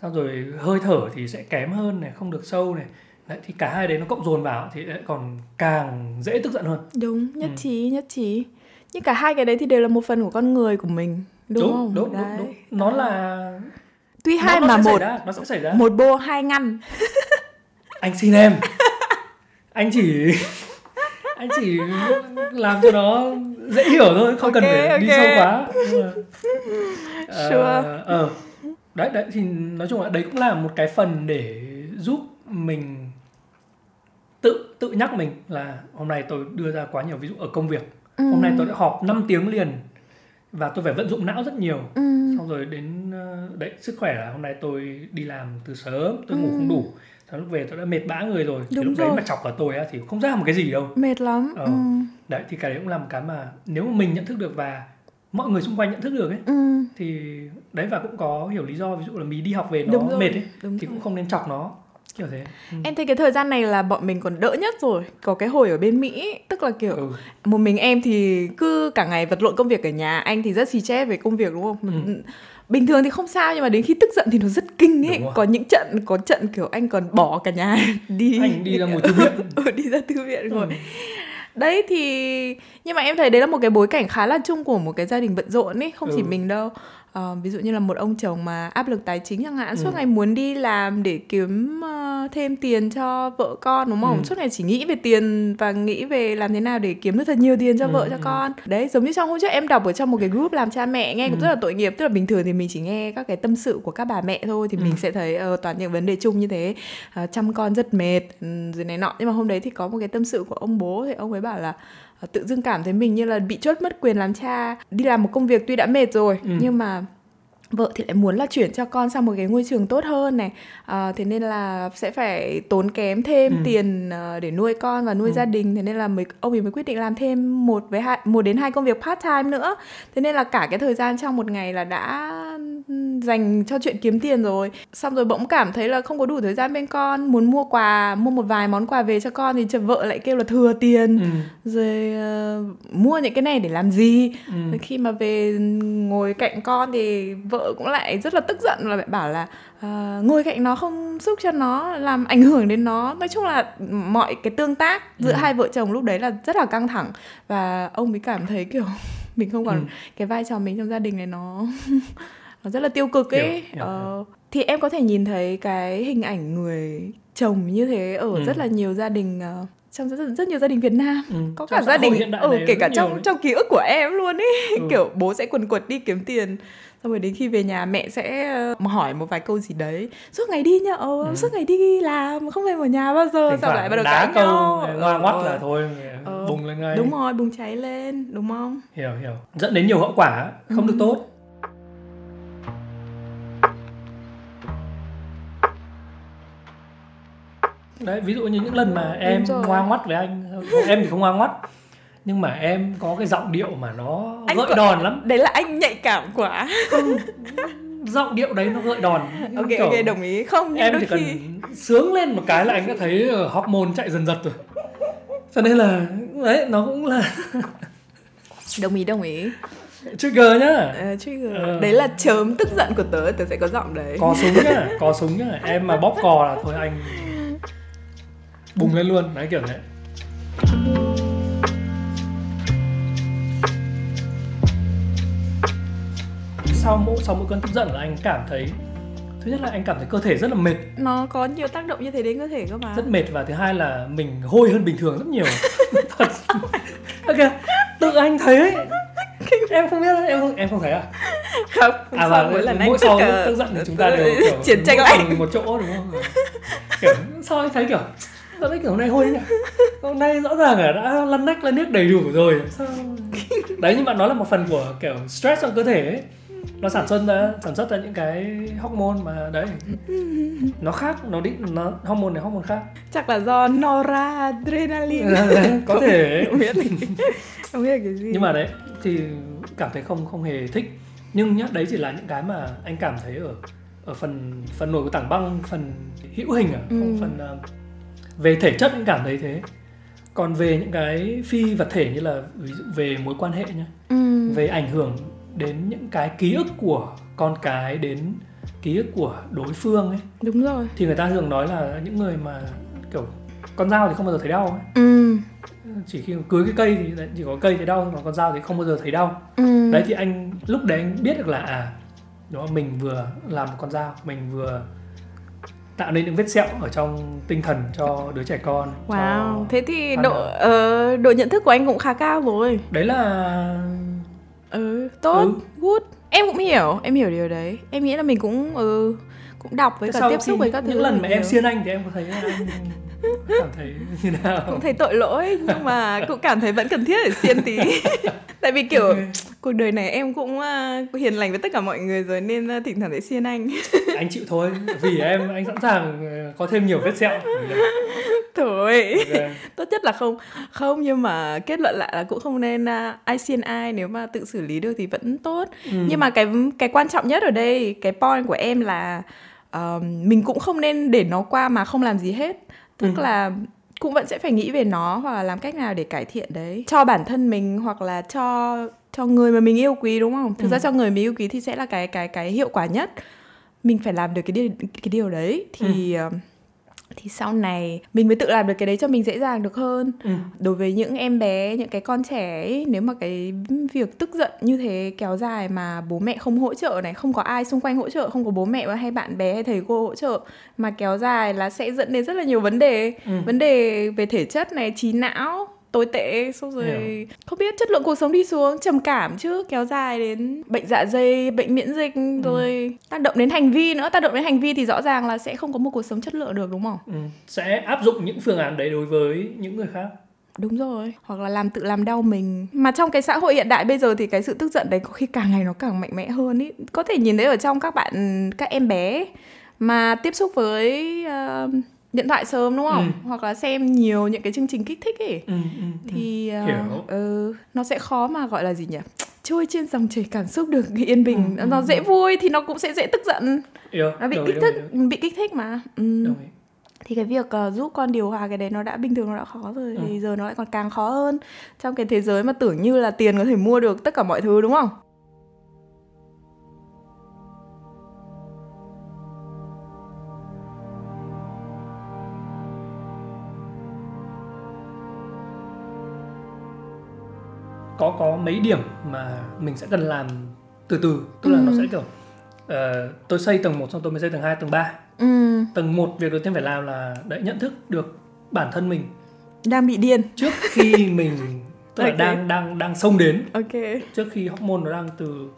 [SPEAKER 1] xong rồi hơi thở thì sẽ kém hơn này không được sâu này đấy, thì cả hai đấy nó cộng dồn vào thì lại còn càng dễ tức giận hơn
[SPEAKER 2] đúng nhất
[SPEAKER 1] Ừ.
[SPEAKER 2] trí nhất trí nhưng cả hai cái đấy thì đều là một phần của con người của mình đúng, không
[SPEAKER 1] đúng, đúng,
[SPEAKER 2] Đấy.
[SPEAKER 1] đúng. nó là
[SPEAKER 2] tuy
[SPEAKER 1] nó,
[SPEAKER 2] hai
[SPEAKER 1] nó
[SPEAKER 2] mà
[SPEAKER 1] sẽ
[SPEAKER 2] một
[SPEAKER 1] ra, nó sẽ xảy ra
[SPEAKER 2] một bô hai ngăn [LAUGHS]
[SPEAKER 1] anh xin em anh chỉ [LAUGHS] anh chỉ làm cho nó dễ hiểu thôi không cần
[SPEAKER 2] Ok,
[SPEAKER 1] phải đi
[SPEAKER 2] ok.
[SPEAKER 1] sâu quá [LAUGHS] mà, ờ,
[SPEAKER 2] Sure.
[SPEAKER 1] ờ đấy đấy thì nói chung là đấy cũng là một cái phần để giúp mình tự tự nhắc mình là hôm nay tôi đưa ra quá nhiều ví dụ ở công việc
[SPEAKER 2] Ừ.
[SPEAKER 1] hôm nay tôi đã họp 5 tiếng liền và tôi phải vận dụng não rất nhiều
[SPEAKER 2] Ừ.
[SPEAKER 1] xong rồi đến đấy sức khỏe là hôm nay tôi đi làm từ sớm tôi ngủ
[SPEAKER 2] Ừ.
[SPEAKER 1] không đủ Sau lúc về tôi đã mệt bã người rồi thì
[SPEAKER 2] Đúng
[SPEAKER 1] lúc đấy
[SPEAKER 2] rồi.
[SPEAKER 1] mà chọc vào tôi á thì không ra một cái gì đâu
[SPEAKER 2] mệt lắm
[SPEAKER 1] Ờ.
[SPEAKER 2] ừ.
[SPEAKER 1] đấy thì cái đấy cũng là một cái mà nếu mà mình nhận thức được và mọi người xung quanh nhận thức được ấy
[SPEAKER 2] Ừ.
[SPEAKER 1] thì đấy và cũng có hiểu lý do ví dụ là mình đi học về nó
[SPEAKER 2] đúng
[SPEAKER 1] mệt ấy
[SPEAKER 2] đúng
[SPEAKER 1] thì
[SPEAKER 2] rồi.
[SPEAKER 1] cũng không nên chọc nó kiểu thế ừ.
[SPEAKER 2] Em thấy cái thời gian này là bọn mình còn đỡ nhất rồi Có cái hồi ở bên Mỹ Tức là kiểu
[SPEAKER 1] Ừ.
[SPEAKER 2] một mình em thì cứ cả ngày vật lộn công việc ở nhà Anh thì rất xì chép về công việc đúng không
[SPEAKER 1] Ừ.
[SPEAKER 2] Bình thường thì không sao Nhưng mà đến khi tức giận thì nó rất kinh ấy. Có những trận Có trận kiểu anh còn bỏ cả nhà [LAUGHS] đi
[SPEAKER 1] anh đi ra ngồi thư viện [LAUGHS]
[SPEAKER 2] ừ, đi ra thư viện rồi
[SPEAKER 1] Ừ.
[SPEAKER 2] đấy thì nhưng mà em thấy đấy là một cái bối cảnh khá là chung của một cái gia đình bận rộn ấy không chỉ
[SPEAKER 1] Ừ.
[SPEAKER 2] mình đâu Ờ, ví dụ như là một ông chồng mà áp lực tài chính chẳng hạn suốt
[SPEAKER 1] Ừ.
[SPEAKER 2] ngày muốn đi làm để kiếm ờ, thêm tiền cho vợ con đúng không
[SPEAKER 1] Ừ.
[SPEAKER 2] suốt ngày chỉ nghĩ về tiền và nghĩ về làm thế nào để kiếm được thật nhiều tiền cho
[SPEAKER 1] Ừ,
[SPEAKER 2] vợ cho
[SPEAKER 1] ừ.
[SPEAKER 2] con đấy giống như trong hôm trước em đọc ở trong một cái group làm cha mẹ nghe cũng
[SPEAKER 1] Ừ.
[SPEAKER 2] rất là tội nghiệp tức là bình thường thì mình chỉ nghe các cái tâm sự của các bà mẹ thôi thì
[SPEAKER 1] Ừ.
[SPEAKER 2] mình sẽ thấy ờ, toàn những vấn đề chung như thế Ờ, chăm con rất mệt ừ, rồi này nọ nhưng mà hôm đấy thì có một cái tâm sự của ông bố thì ông ấy bảo là tự dưng cảm thấy mình như là bị chốt mất quyền làm cha đi làm một công việc tuy đã mệt rồi
[SPEAKER 1] Ừ.
[SPEAKER 2] nhưng mà vợ thì lại muốn là chuyển cho con sang một cái ngôi trường tốt hơn này à, thế nên là sẽ phải tốn kém thêm
[SPEAKER 1] Ừ.
[SPEAKER 2] tiền ờ, để nuôi con và nuôi
[SPEAKER 1] Ừ.
[SPEAKER 2] gia đình thế nên là mới ông ấy mới quyết định làm thêm một với hai một đến hai công việc part time nữa thế nên là cả cái thời gian trong một ngày là đã dành cho chuyện kiếm tiền rồi xong rồi bỗng cảm thấy là không có đủ thời gian bên con muốn mua quà mua một vài món quà về cho con thì vợ lại kêu là thừa tiền
[SPEAKER 1] ừ.
[SPEAKER 2] rồi ờ, mua những cái này để làm gì
[SPEAKER 1] Ừ.
[SPEAKER 2] Rồi khi mà về ngồi cạnh con thì vợ cũng lại rất là tức giận và lại bảo là ờ, ngồi cạnh nó không giúp cho nó làm ảnh hưởng đến nó nói chung là mọi cái tương tác giữa
[SPEAKER 1] Ừ.
[SPEAKER 2] hai vợ chồng lúc đấy là rất là căng thẳng và ông mới cảm thấy kiểu [LAUGHS] mình không còn
[SPEAKER 1] Ừ.
[SPEAKER 2] cái vai trò mình trong gia đình này nó [LAUGHS] nó rất là tiêu cực ấy
[SPEAKER 1] Hiểu, hiểu,
[SPEAKER 2] Ờ, thì em có thể nhìn thấy cái hình ảnh người chồng như thế ở
[SPEAKER 1] Ừ.
[SPEAKER 2] rất là nhiều gia đình ờ, trong rất, rất nhiều gia đình Việt Nam
[SPEAKER 1] Ừ.
[SPEAKER 2] có cả gia đình ừ, kể cả trong
[SPEAKER 1] đấy.
[SPEAKER 2] trong ký ức của em luôn ấy [LAUGHS]
[SPEAKER 1] Ừ.
[SPEAKER 2] kiểu bố sẽ quần quật đi kiếm tiền xong rồi đến khi về nhà mẹ sẽ ờ, hỏi một vài câu gì đấy. Suốt ngày đi nhậu
[SPEAKER 1] Ừ.
[SPEAKER 2] suốt ngày đi làm không về ở nhà bao giờ.
[SPEAKER 1] Thỉnh thoảng
[SPEAKER 2] lại bắt đầu
[SPEAKER 1] đá câu ngoa
[SPEAKER 2] Ừ,
[SPEAKER 1] ngoắt
[SPEAKER 2] ừ.
[SPEAKER 1] là thôi
[SPEAKER 2] Ờ,
[SPEAKER 1] bùng lên ngay.
[SPEAKER 2] đúng rồi bùng cháy lên đúng không?
[SPEAKER 1] Hiểu hiểu. Dẫn đến nhiều hậu quả không được
[SPEAKER 2] Ừ.
[SPEAKER 1] tốt. Đấy ví dụ như những lần mà em ngoa ngoắt với anh em thì không ngoa ngoắt nhưng mà em có cái giọng điệu mà nó
[SPEAKER 2] Anh
[SPEAKER 1] gợi
[SPEAKER 2] có-
[SPEAKER 1] đòn lắm.
[SPEAKER 2] Đấy là anh nhạy cảm quá.
[SPEAKER 1] Giọng điệu đấy nó gợi đòn.
[SPEAKER 2] Ok
[SPEAKER 1] Kiểu
[SPEAKER 2] ok đồng ý. Không nhưng
[SPEAKER 1] em
[SPEAKER 2] đôi
[SPEAKER 1] chỉ cần
[SPEAKER 2] khi
[SPEAKER 1] sướng lên một cái là anh đã thấy ờ, hormone chạy dần dật rồi. Cho nên là đấy nó cũng là [LAUGHS]
[SPEAKER 2] đồng ý đồng ý.
[SPEAKER 1] Trigger nhá.
[SPEAKER 2] Ờ, trigger.
[SPEAKER 1] Ờ.
[SPEAKER 2] đấy là chớm tức giận của tớ tớ sẽ có giọng đấy.
[SPEAKER 1] Có súng nhá [LAUGHS] có súng nhá. Em mà bóp cò là thôi anh bùng lên luôn. Đấy kiểu thế sau mỗi sau mỗi cơn tức giận là anh cảm thấy thứ nhất là anh cảm thấy cơ thể rất là mệt.
[SPEAKER 2] Nó có nhiều tác động như thế đến cơ thể cơ mà.
[SPEAKER 1] Rất mệt và thứ hai là mình hôi hơn bình thường rất nhiều. [LAUGHS] Thật. Ok tự anh thấy ấy. em không biết em không em không thấy à?
[SPEAKER 2] Không
[SPEAKER 1] à
[SPEAKER 2] sau
[SPEAKER 1] và
[SPEAKER 2] mỗi lần
[SPEAKER 1] mỗi sau
[SPEAKER 2] cả-
[SPEAKER 1] tức giận thì [LAUGHS] chúng ta đều kiểu
[SPEAKER 2] chiến tranh lạnh
[SPEAKER 1] một chỗ đúng không? Kiểu sao anh thấy kiểu sao đấy kiểu hôm nay hôi nhỉ? Hôm nay rõ ràng là đã lăn nách lăn nước đầy đủ rồi sao? [LAUGHS] Đấy nhưng mà nó là một phần của kiểu stress trong cơ thể ấy nó sản xuất ra sản xuất ra những cái hormone mà đấy. Nó khác nó đi nó hormone này hormone khác.
[SPEAKER 2] Chắc là do noradrenaline. [LAUGHS]
[SPEAKER 1] Có thể. [LAUGHS]
[SPEAKER 2] Không biết không biết là cái gì.
[SPEAKER 1] Nhưng mà đấy thì cảm thấy không không hề thích. Nhưng nhá đấy chỉ là những cái mà anh cảm thấy ở ở phần phần nổi của tảng băng phần hữu hình à không
[SPEAKER 2] Ừ.
[SPEAKER 1] phần ờ, về thể chất anh cảm thấy thế. Còn về những cái phi vật thể như là ví dụ về mối quan hệ nhá
[SPEAKER 2] ừ.
[SPEAKER 1] về ảnh hưởng đến những cái ký ức của con cái đến ký ức của đối phương ấy.
[SPEAKER 2] Đúng rồi.
[SPEAKER 1] Thì người ta thường nói là những người mà kiểu con dao thì không bao giờ thấy đau ấy.
[SPEAKER 2] Ừ.
[SPEAKER 1] chỉ khi cưới cái cây thì chỉ có cây thấy đau còn con dao thì không bao giờ thấy đau.
[SPEAKER 2] Ừ.
[SPEAKER 1] đấy thì anh lúc đấy anh biết được là à đó mình vừa làm một con dao mình vừa tạo nên những vết sẹo ở trong tinh thần cho đứa trẻ con
[SPEAKER 2] wow. Thế thì độ ờ, độ nhận thức của anh cũng khá cao rồi.
[SPEAKER 1] Đấy là
[SPEAKER 2] ừ tốt
[SPEAKER 1] Ừ.
[SPEAKER 2] good. Em cũng hiểu em hiểu điều đấy. Em nghĩ là mình cũng ừ, cũng đọc với
[SPEAKER 1] Thế
[SPEAKER 2] cả tiếp xúc với các thứ
[SPEAKER 1] những lần mà em xiên anh thì em có thấy anh cảm thấy như nào?
[SPEAKER 2] Cũng thấy tội lỗi nhưng mà cũng cảm thấy vẫn cần thiết để xiên tí. [LAUGHS] Tại vì kiểu cuộc đời này em cũng uh, hiền lành với tất cả mọi người rồi nên uh, thỉnh thoảng sẽ xiên anh.
[SPEAKER 1] Anh chịu thôi vì em anh sẵn sàng ờ, có thêm nhiều vết sẹo.
[SPEAKER 2] Thôi.
[SPEAKER 1] Ok.
[SPEAKER 2] tốt nhất là không. Không nhưng mà kết luận lại là cũng không nên uh, ai xiên ai nếu mà tự xử lý được thì vẫn tốt.
[SPEAKER 1] Ừ.
[SPEAKER 2] nhưng mà cái cái quan trọng nhất ở đây cái point của em là um, mình cũng không nên để nó qua mà không làm gì hết tức
[SPEAKER 1] Ừ.
[SPEAKER 2] là cũng vẫn sẽ phải nghĩ về nó hoặc là làm cách nào để cải thiện đấy. Cho bản thân mình hoặc là cho cho người mà mình yêu quý đúng không? Thực
[SPEAKER 1] Ừ.
[SPEAKER 2] ra cho người mình yêu quý thì sẽ là cái cái cái hiệu quả nhất. Mình phải làm được cái điều cái điều đấy. Thì um, thì sau này mình mới tự làm được cái đấy cho mình dễ dàng được hơn
[SPEAKER 1] Ừ.
[SPEAKER 2] đối với những em bé những cái con trẻ ấy, nếu mà cái việc tức giận như thế kéo dài mà bố mẹ không hỗ trợ này không có ai xung quanh hỗ trợ không có bố mẹ hay bạn bè hay thầy cô hỗ trợ mà kéo dài là sẽ dẫn đến rất là nhiều vấn đề
[SPEAKER 1] Ừ.
[SPEAKER 2] vấn đề về thể chất này trí não tồi tệ xong rồi
[SPEAKER 1] Hiểu.
[SPEAKER 2] không biết chất lượng cuộc sống đi xuống trầm cảm chứ kéo dài đến bệnh dạ dày bệnh miễn dịch rồi tác động đến hành vi nữa tác động đến hành vi thì rõ ràng là sẽ không có một cuộc sống chất lượng được đúng không
[SPEAKER 1] Ừ. sẽ áp dụng những phương án đấy đối với những người khác
[SPEAKER 2] Đúng rồi, hoặc là làm tự làm đau mình. Mà trong cái xã hội hiện đại bây giờ thì cái sự tức giận đấy có khi càng ngày nó càng mạnh mẽ hơn ý. Có thể nhìn thấy ở trong các bạn các em bé mà tiếp xúc với ờ, điện thoại sớm đúng không? Hoặc là xem nhiều những cái chương trình kích thích ấy
[SPEAKER 1] ừ, ừ, ừ.
[SPEAKER 2] thì
[SPEAKER 1] Hiểu.
[SPEAKER 2] ừ, nó sẽ khó mà gọi là gì nhỉ? Trôi trên dòng chảy cảm xúc được [LAUGHS] yên bình.
[SPEAKER 1] Ừ,
[SPEAKER 2] nó
[SPEAKER 1] ừ,
[SPEAKER 2] dễ vui thì nó cũng sẽ dễ tức giận.
[SPEAKER 1] Hiểu.
[SPEAKER 2] Nó bị
[SPEAKER 1] Đồng
[SPEAKER 2] kích thích,
[SPEAKER 1] đồng
[SPEAKER 2] bị kích thích mà. Ừ
[SPEAKER 1] đồng
[SPEAKER 2] thì cái việc ờ, giúp con điều hòa cái đấy nó đã bình thường nó đã khó rồi thì giờ nó lại còn càng khó hơn trong cái thế giới mà tưởng như là tiền có thể mua được tất cả mọi thứ đúng không
[SPEAKER 1] có có mấy điểm mà mình sẽ cần làm từ từ tức là nó
[SPEAKER 2] Ừ.
[SPEAKER 1] sẽ kiểu ờ, tôi xây tầng 1 xong tôi mới xây tầng 2, tầng 3
[SPEAKER 2] ừ.
[SPEAKER 1] Tầng 1 việc đầu tiên phải làm là để nhận thức được bản thân mình.
[SPEAKER 2] Đang bị điên.
[SPEAKER 1] Trước khi [LAUGHS] mình tức là
[SPEAKER 2] Ok.
[SPEAKER 1] đang đang đang xông đến.
[SPEAKER 2] Ok.
[SPEAKER 1] Trước khi hormone nó đang từ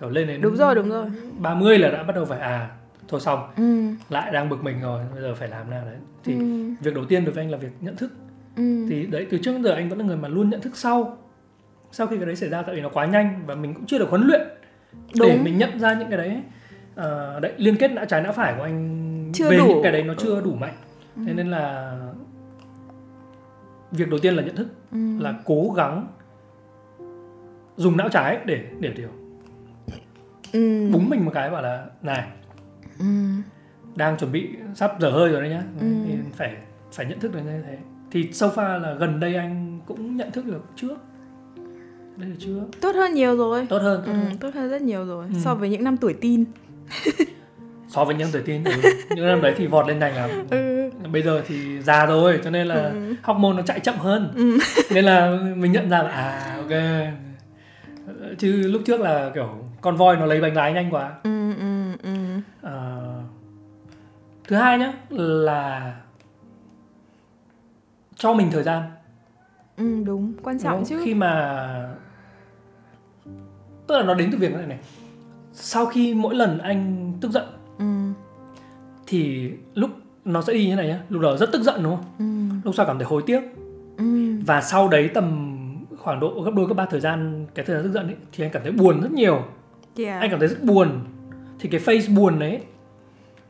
[SPEAKER 1] kiểu lên đến
[SPEAKER 2] đúng rồi đúng rồi.
[SPEAKER 1] 30 là đã bắt đầu phải à thôi xong.
[SPEAKER 2] Ừ.
[SPEAKER 1] Lại đang bực mình rồi bây giờ phải làm nào đấy. Thì
[SPEAKER 2] ừ.
[SPEAKER 1] việc đầu tiên đối với anh là việc nhận thức.
[SPEAKER 2] Ừ.
[SPEAKER 1] Thì đấy từ trước đến giờ anh vẫn là người mà luôn nhận thức sau sau khi cái đấy xảy ra tại vì nó quá nhanh và mình cũng chưa được huấn luyện để
[SPEAKER 2] Đúng.
[SPEAKER 1] mình nhận ra những cái đấy Ờ, đấy liên kết não trái não phải của anh
[SPEAKER 2] Chưa
[SPEAKER 1] về
[SPEAKER 2] đủ.
[SPEAKER 1] những cái đấy nó chưa đủ mạnh
[SPEAKER 2] Ừ.
[SPEAKER 1] thế nên là việc đầu tiên là nhận thức
[SPEAKER 2] ừ
[SPEAKER 1] là cố gắng dùng não trái để để điều
[SPEAKER 2] ừ
[SPEAKER 1] búng mình một cái bảo là này
[SPEAKER 2] ừ
[SPEAKER 1] đang chuẩn bị sắp dở hơi rồi đấy nhá
[SPEAKER 2] Ừ.
[SPEAKER 1] thì phải phải nhận thức được như thế thì so far là gần đây anh cũng nhận thức được trước đây là chưa?
[SPEAKER 2] Tốt hơn nhiều rồi.
[SPEAKER 1] Tốt hơn tốt
[SPEAKER 2] ừ,
[SPEAKER 1] hơn.
[SPEAKER 2] tốt hơn rất nhiều rồi.
[SPEAKER 1] Ừ.
[SPEAKER 2] so với những năm tuổi teen [LAUGHS]
[SPEAKER 1] so với những tuổi tin ừ. những năm đấy thì vọt lên nhanh lắm
[SPEAKER 2] ừ.
[SPEAKER 1] bây giờ thì già rồi cho nên là
[SPEAKER 2] Ừ.
[SPEAKER 1] hormone nó chạy chậm hơn.
[SPEAKER 2] Ừ. [LAUGHS]
[SPEAKER 1] nên là mình nhận ra là à ok. Chứ lúc trước là kiểu con voi nó lấy bánh lái nhanh quá.
[SPEAKER 2] Ừ ừ ừ.
[SPEAKER 1] Ờ, thứ hai nhá là cho mình thời gian.
[SPEAKER 2] Ừ đúng quan
[SPEAKER 1] đúng
[SPEAKER 2] trọng
[SPEAKER 1] không?
[SPEAKER 2] chứ.
[SPEAKER 1] khi mà tức là nó đến từ việc này này. Sau khi mỗi lần anh tức giận
[SPEAKER 2] ừ.
[SPEAKER 1] thì lúc nó sẽ đi như này nhá. Lúc đầu rất tức giận đúng không?
[SPEAKER 2] Ừ.
[SPEAKER 1] Lúc sau cảm thấy hối tiếc.
[SPEAKER 2] Ừ.
[SPEAKER 1] Và sau đấy tầm khoảng độ gấp đôi gấp ba thời gian cái thời gian tức giận ấy thì anh cảm thấy buồn rất nhiều.
[SPEAKER 2] Yeah.
[SPEAKER 1] anh cảm thấy rất buồn. Thì cái face buồn đấy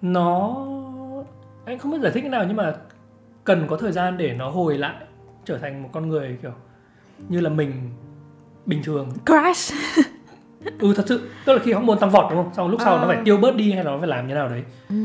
[SPEAKER 1] nó anh không biết giải thích thế nào nhưng mà cần có thời gian để nó hồi lại trở thành một con người kiểu như là mình bình thường.
[SPEAKER 2] Crash [LAUGHS]
[SPEAKER 1] ừ thật sự. Tức là khi hormone tăng vọt đúng không? Xong lúc sau
[SPEAKER 2] Ờ.
[SPEAKER 1] nó phải tiêu bớt đi hay là nó phải làm như nào đấy.
[SPEAKER 2] Ừ.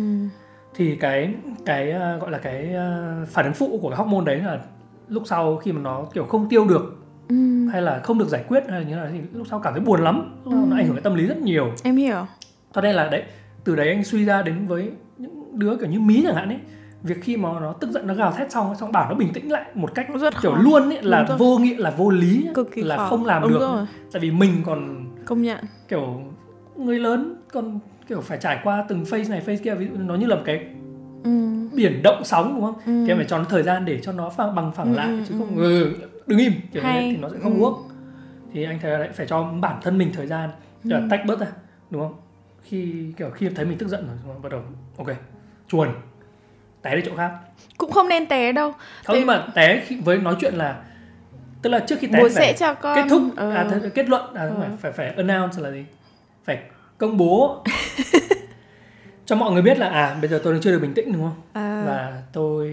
[SPEAKER 1] Thì cái cái ờ, gọi là cái ờ, phản ứng phụ của cái hormone đấy là lúc sau khi mà nó kiểu không tiêu được
[SPEAKER 2] ừ.
[SPEAKER 1] hay là không được giải quyết hay là như nào thì lúc sau cảm thấy buồn lắm. Sau nó
[SPEAKER 2] Ừ.
[SPEAKER 1] ảnh hưởng đến tâm lý rất nhiều.
[SPEAKER 2] Em hiểu.
[SPEAKER 1] Cho nên là đấy từ đấy anh suy ra đến với những đứa kiểu như mí chẳng hạn ấy việc khi mà nó tức giận nó gào thét xong xong bảo nó bình tĩnh lại một cách
[SPEAKER 2] rất
[SPEAKER 1] kiểu
[SPEAKER 2] khó.
[SPEAKER 1] luôn ấy là vô nghĩa là vô lý
[SPEAKER 2] cực kỳ
[SPEAKER 1] là
[SPEAKER 2] khó.
[SPEAKER 1] không làm
[SPEAKER 2] Đúng
[SPEAKER 1] được.
[SPEAKER 2] rồi.
[SPEAKER 1] tại vì mình còn
[SPEAKER 2] công nhận
[SPEAKER 1] kiểu người lớn còn kiểu phải trải qua từng phase này phase kia ví dụ nó như là một cái
[SPEAKER 2] ừ
[SPEAKER 1] biển động sóng đúng không
[SPEAKER 2] ừ
[SPEAKER 1] em phải cho nó thời gian để cho nó phẳng bằng phẳng
[SPEAKER 2] Ừ,
[SPEAKER 1] lại
[SPEAKER 2] ừ,
[SPEAKER 1] chứ
[SPEAKER 2] ừ.
[SPEAKER 1] không ừ, đứng im kiểu
[SPEAKER 2] Hay.
[SPEAKER 1] thế thì nó sẽ không
[SPEAKER 2] Ừ.
[SPEAKER 1] work thì anh thấy là phải cho bản thân mình thời gian để
[SPEAKER 2] Ừ.
[SPEAKER 1] tách bớt ra đúng không khi kiểu khi thấy mình tức giận rồi bắt đầu ok chuồn té đi chỗ khác
[SPEAKER 2] cũng không nên té đâu
[SPEAKER 1] không
[SPEAKER 2] Thế-
[SPEAKER 1] nhưng mà té khi, với nói chuyện là tức là trước khi
[SPEAKER 2] bố
[SPEAKER 1] phải
[SPEAKER 2] sẽ cho con
[SPEAKER 1] kết thúc
[SPEAKER 2] ờ,
[SPEAKER 1] à, thế, kết luận à,
[SPEAKER 2] Ừ.
[SPEAKER 1] phải phải phải announce là gì? Phải công bố. [LAUGHS] Cho mọi người biết là à bây giờ tôi chưa được bình tĩnh đúng không?
[SPEAKER 2] À,
[SPEAKER 1] và tôi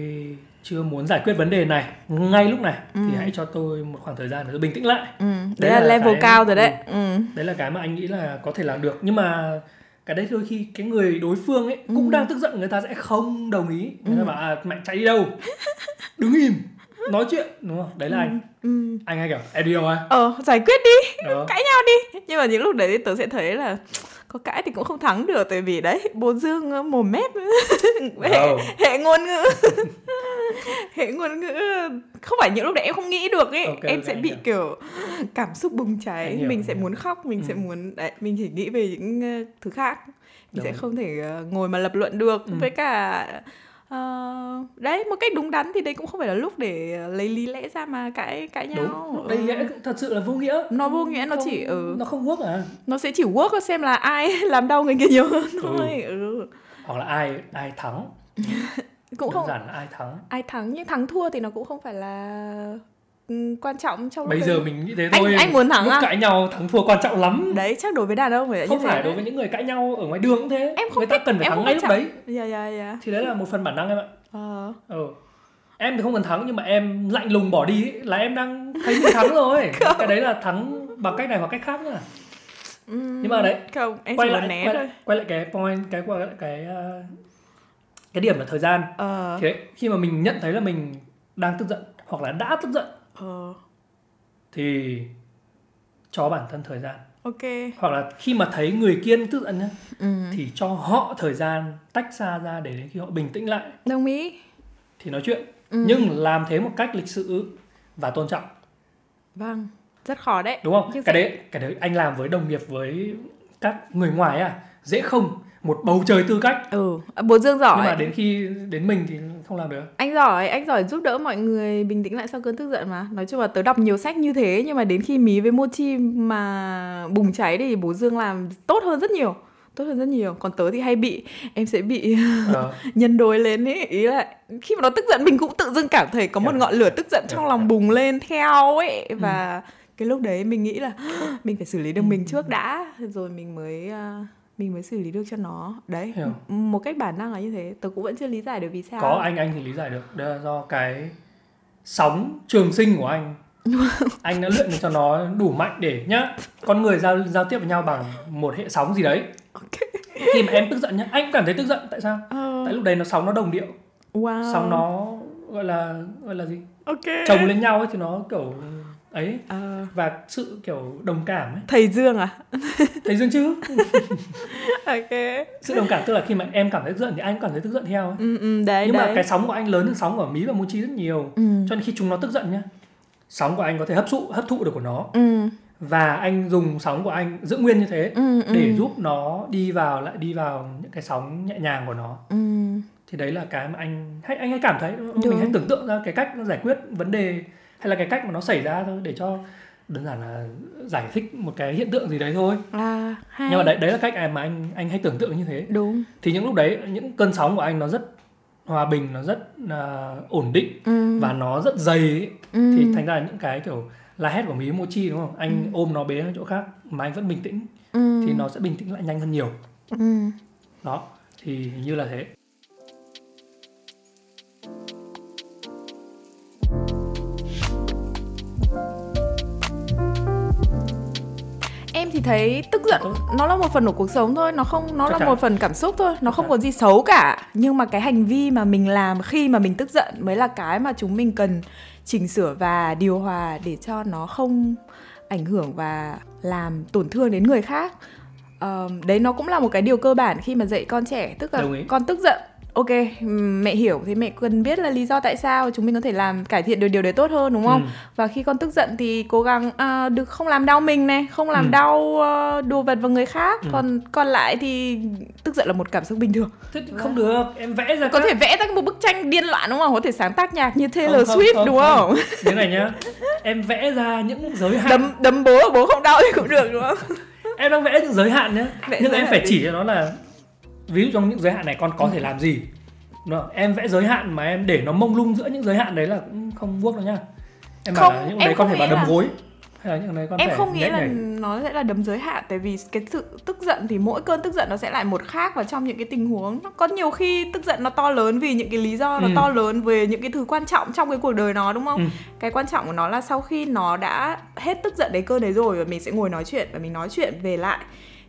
[SPEAKER 1] chưa muốn giải quyết vấn đề này ngay lúc này.
[SPEAKER 2] Ừ.
[SPEAKER 1] thì hãy cho tôi một khoảng thời gian để tôi bình tĩnh lại.
[SPEAKER 2] Ừ, đấy,
[SPEAKER 1] đấy
[SPEAKER 2] là,
[SPEAKER 1] là
[SPEAKER 2] level
[SPEAKER 1] cái-
[SPEAKER 2] cao rồi đấy. Ừ.
[SPEAKER 1] đấy là cái mà anh nghĩ là có thể làm được. Nhưng mà cái đấy đôi khi cái người đối phương ấy cũng
[SPEAKER 2] Ừ.
[SPEAKER 1] đang tức giận người ta sẽ không đồng ý. Người ta
[SPEAKER 2] Ừ.
[SPEAKER 1] bảo à mẹ chạy đi đâu? [LAUGHS] Đứng im nói chuyện đúng không đấy là anh
[SPEAKER 2] ừ.
[SPEAKER 1] anh hay kiểu em đi đâu à
[SPEAKER 2] ờ giải quyết đi
[SPEAKER 1] đó [LAUGHS]
[SPEAKER 2] cãi nhau đi nhưng mà những lúc đấy tớ sẽ thấy là có cãi thì cũng không thắng được tại vì đấy bố dương mồm mép [LAUGHS] hệ, hệ ngôn ngữ [LAUGHS] hệ ngôn ngữ không phải những lúc đấy em không nghĩ được ấy
[SPEAKER 1] Ok,
[SPEAKER 2] em sẽ
[SPEAKER 1] anh
[SPEAKER 2] bị
[SPEAKER 1] hiểu.
[SPEAKER 2] kiểu cảm xúc bùng cháy
[SPEAKER 1] Anh hiểu,
[SPEAKER 2] mình
[SPEAKER 1] anh
[SPEAKER 2] sẽ
[SPEAKER 1] hiểu.
[SPEAKER 2] muốn khóc mình sẽ
[SPEAKER 1] Ừ.
[SPEAKER 2] muốn đấy mình chỉ nghĩ về những thứ khác mình sẽ
[SPEAKER 1] Đúng.
[SPEAKER 2] không thể ờ, ngồi mà lập luận được
[SPEAKER 1] Ừ.
[SPEAKER 2] với cả ờ, đấy một cách đúng đắn thì đấy cũng không phải là lúc để lấy lý lẽ ra mà cãi cãi nhau.
[SPEAKER 1] Đúng. Lúc đấy
[SPEAKER 2] Ừ.
[SPEAKER 1] lẽ thật sự là vô nghĩa.
[SPEAKER 2] Nó vô nghĩa, nó
[SPEAKER 1] Không-
[SPEAKER 2] chỉ- ừ.
[SPEAKER 1] nó không work à?
[SPEAKER 2] Nó sẽ chỉ work xem là ai [LAUGHS] làm đau người kia nhiều hơn thôi ừ.
[SPEAKER 1] hoặc là ai ai thắng. [LAUGHS]
[SPEAKER 2] Cũng
[SPEAKER 1] đơn
[SPEAKER 2] không
[SPEAKER 1] giản là ai thắng.
[SPEAKER 2] Ai thắng nhưng thắng thua thì nó cũng không phải là ừ, quan trọng trong
[SPEAKER 1] bây
[SPEAKER 2] đấy.
[SPEAKER 1] giờ mình nghĩ thế
[SPEAKER 2] Anh-
[SPEAKER 1] thôi.
[SPEAKER 2] anh muốn thắng
[SPEAKER 1] lúc
[SPEAKER 2] à?
[SPEAKER 1] cãi nhau thắng thua quan trọng lắm.
[SPEAKER 2] Đấy chắc đối với đàn ông phải
[SPEAKER 1] không phải
[SPEAKER 2] đấy.
[SPEAKER 1] đối với những người cãi nhau ở ngoài đường cũng thế.
[SPEAKER 2] Em không
[SPEAKER 1] người ta cần phải thắng ngay lúc đấy.
[SPEAKER 2] dạ dạ dạ.
[SPEAKER 1] Thì đấy là một phần bản năng em ạ.
[SPEAKER 2] Ờ.
[SPEAKER 1] Ừ. em thì không cần thắng nhưng mà em lạnh lùng bỏ đi ấy, là em đang thấy mình thắng rồi. [LAUGHS] Cái đấy là thắng bằng cách này hoặc cách khác
[SPEAKER 2] Ừm,
[SPEAKER 1] nhưng mà đấy
[SPEAKER 2] không em
[SPEAKER 1] quay lại
[SPEAKER 2] né
[SPEAKER 1] quay,
[SPEAKER 2] thôi.
[SPEAKER 1] lại quay lại cái point cái quay lại cái uh, cái điểm là thời gian.
[SPEAKER 2] Ờ.
[SPEAKER 1] Thì đấy, khi mà mình nhận thấy là mình đang tức giận hoặc là đã tức giận
[SPEAKER 2] ờ.
[SPEAKER 1] Thì cho bản thân thời gian.
[SPEAKER 2] Ok.
[SPEAKER 1] Hoặc là khi mà thấy người kia tức giận nhá
[SPEAKER 2] ừ.
[SPEAKER 1] thì cho họ thời gian tách xa ra để đến khi họ bình tĩnh lại.
[SPEAKER 2] Đồng ý.
[SPEAKER 1] Thì nói chuyện.
[SPEAKER 2] Ừ.
[SPEAKER 1] nhưng làm thế một cách lịch sự và tôn trọng.
[SPEAKER 2] Vâng rất khó đấy.
[SPEAKER 1] Đúng không?
[SPEAKER 2] Nhưng
[SPEAKER 1] cái
[SPEAKER 2] sẽ-
[SPEAKER 1] đấy cái đấy anh làm với đồng nghiệp với các người ngoài à dễ không một bầu trời tư cách.
[SPEAKER 2] Ừ. Bố dương giỏi.
[SPEAKER 1] Nhưng mà đến khi đến mình thì không làm được.
[SPEAKER 2] Anh giỏi anh giỏi giúp đỡ mọi người bình tĩnh lại sau cơn tức giận mà. Nói chung là tớ đọc nhiều sách như thế nhưng mà đến khi mí với mochi mà bùng cháy thì bố dương làm tốt hơn rất nhiều. Tốt hơn rất nhiều. Còn tớ thì hay bị em sẽ bị
[SPEAKER 1] Ờ, [LAUGHS]
[SPEAKER 2] nhân đôi lên ấy ý là khi mà nó tức giận mình cũng tự dưng cảm thấy có một
[SPEAKER 1] Hiểu.
[SPEAKER 2] ngọn lửa tức giận trong
[SPEAKER 1] Hiểu,
[SPEAKER 2] lòng bùng lên theo ấy và cái lúc đấy mình nghĩ là [GASPS] mình phải xử lý được mình trước đã rồi mình mới à, mình mới xử lý được cho nó. Đấy
[SPEAKER 1] Hiểu.
[SPEAKER 2] một cách bản năng là như thế. Tớ cũng vẫn chưa lý giải được vì sao.
[SPEAKER 1] Có anh anh thì lý giải được. Đó là do cái sóng trường sinh của anh. [LAUGHS] Anh đã luyện cho nó đủ mạnh để nhá con người giao giao tiếp với nhau bằng một hệ sóng gì đấy. Khi mà em tức giận nhá anh cũng cảm thấy tức giận. Tại sao?
[SPEAKER 2] Ờ,
[SPEAKER 1] tại lúc đấy nó sóng nó đồng điệu.
[SPEAKER 2] Wow.
[SPEAKER 1] Sóng nó gọi là gọi là gì?
[SPEAKER 2] Ok.
[SPEAKER 1] Chồng lên nhau ấy thì nó kiểu ấy
[SPEAKER 2] Ờ,
[SPEAKER 1] và sự kiểu đồng cảm ấy.
[SPEAKER 2] Thầy dương à? [LAUGHS]
[SPEAKER 1] Thấy dương chứ?
[SPEAKER 2] Ok.
[SPEAKER 1] Sự đồng cảm tức là khi mà em cảm thấy tức giận thì anh cũng cảm thấy tức giận theo ấy.
[SPEAKER 2] ừ, ừ, đấy
[SPEAKER 1] nhưng
[SPEAKER 2] đấy.
[SPEAKER 1] mà cái sóng của anh lớn hơn sóng của mí và mochi rất nhiều.
[SPEAKER 2] Ừ.
[SPEAKER 1] cho nên khi chúng nó tức giận nhá sóng của anh có thể hấp thụ hấp thụ được của nó.
[SPEAKER 2] Ừ,
[SPEAKER 1] và anh dùng sóng của anh giữ nguyên như thế
[SPEAKER 2] ừ, ừ,
[SPEAKER 1] để giúp nó đi vào lại đi vào những cái sóng nhẹ nhàng của nó.
[SPEAKER 2] Ừ.
[SPEAKER 1] thì đấy là cái mà anh hay anh hay cảm thấy
[SPEAKER 2] Đúng.
[SPEAKER 1] mình hay tưởng tượng ra cái cách nó giải quyết vấn đề hay là cái cách mà nó xảy ra thôi để cho đơn giản là giải thích một cái hiện tượng gì đấy thôi
[SPEAKER 2] à hay
[SPEAKER 1] nhưng mà đấy đấy là cách mà anh anh hay tưởng tượng như thế
[SPEAKER 2] đúng
[SPEAKER 1] thì những lúc đấy những cơn sóng của anh nó rất hòa bình nó rất à, ổn định
[SPEAKER 2] ừ.
[SPEAKER 1] và nó rất dày ấy.
[SPEAKER 2] ừ.
[SPEAKER 1] thì thành ra những cái kiểu la hét của mí mochi đúng không anh ôm nó bế ở chỗ khác mà anh vẫn bình tĩnh
[SPEAKER 2] ừ.
[SPEAKER 1] thì nó sẽ bình tĩnh lại nhanh hơn nhiều
[SPEAKER 2] ừ.
[SPEAKER 1] đó thì hình như là thế
[SPEAKER 2] thì thấy tức giận
[SPEAKER 1] Tốt.
[SPEAKER 2] nó là một phần của cuộc sống thôi nó không nó
[SPEAKER 1] Chắc
[SPEAKER 2] là
[SPEAKER 1] chắn.
[SPEAKER 2] một phần cảm xúc thôi nó không
[SPEAKER 1] chắn.
[SPEAKER 2] có gì xấu cả nhưng mà cái hành vi mà mình làm khi mà mình tức giận mới là cái mà chúng mình cần chỉnh sửa và điều hòa để cho nó không ảnh hưởng và làm tổn thương đến người khác Ờm, đấy nó cũng là một cái điều cơ bản khi mà dạy con trẻ tức là con tức giận ok mẹ hiểu thì mẹ cần biết là lý do tại sao chúng mình có thể làm cải thiện được điều đấy tốt hơn đúng không?
[SPEAKER 1] Ừ.
[SPEAKER 2] và khi con tức giận thì cố gắng à, được không làm đau mình này không làm
[SPEAKER 1] Ừ.
[SPEAKER 2] đau ờ, đồ vật và người khác.
[SPEAKER 1] Ừ.
[SPEAKER 2] còn còn lại thì tức giận là một cảm xúc bình thường.
[SPEAKER 1] Thế thì không được em vẽ ra
[SPEAKER 2] có
[SPEAKER 1] các-
[SPEAKER 2] thể vẽ ra một bức tranh điên loạn đúng không? Có thể sáng tác nhạc như Taylor
[SPEAKER 1] Không, không,
[SPEAKER 2] Swift
[SPEAKER 1] không,
[SPEAKER 2] đúng không, [LAUGHS]
[SPEAKER 1] thế này nhá em vẽ ra những giới hạn.
[SPEAKER 2] Đấm đấm bố bố không đau thì cũng được đúng không?
[SPEAKER 1] Em đang vẽ những giới hạn nhá.
[SPEAKER 2] Vẽ
[SPEAKER 1] nhưng em phải
[SPEAKER 2] gì?
[SPEAKER 1] chỉ cho nó là ví dụ trong những giới hạn này con có thể làm gì không? em vẽ giới hạn mà em để nó mông lung giữa những giới hạn đấy là cũng không work đâu nhá em bảo
[SPEAKER 2] Không,
[SPEAKER 1] là những đấy con thể vào
[SPEAKER 2] nghĩ
[SPEAKER 1] đấm
[SPEAKER 2] là-
[SPEAKER 1] gối hay là những đấy con
[SPEAKER 2] em không nghĩ là
[SPEAKER 1] nhảy.
[SPEAKER 2] nó sẽ là đấm giới hạn tại vì cái sự tức giận thì mỗi cơn tức giận nó sẽ lại một khác và trong những cái tình huống nó có nhiều khi tức giận nó to lớn vì những cái lý do nó
[SPEAKER 1] Ừ.
[SPEAKER 2] to lớn về những cái thứ quan trọng trong cái cuộc đời nó đúng không
[SPEAKER 1] Ừ.
[SPEAKER 2] cái quan trọng của nó là sau khi nó đã hết tức giận đấy cơn đấy rồi và mình sẽ ngồi nói chuyện và mình nói chuyện về lại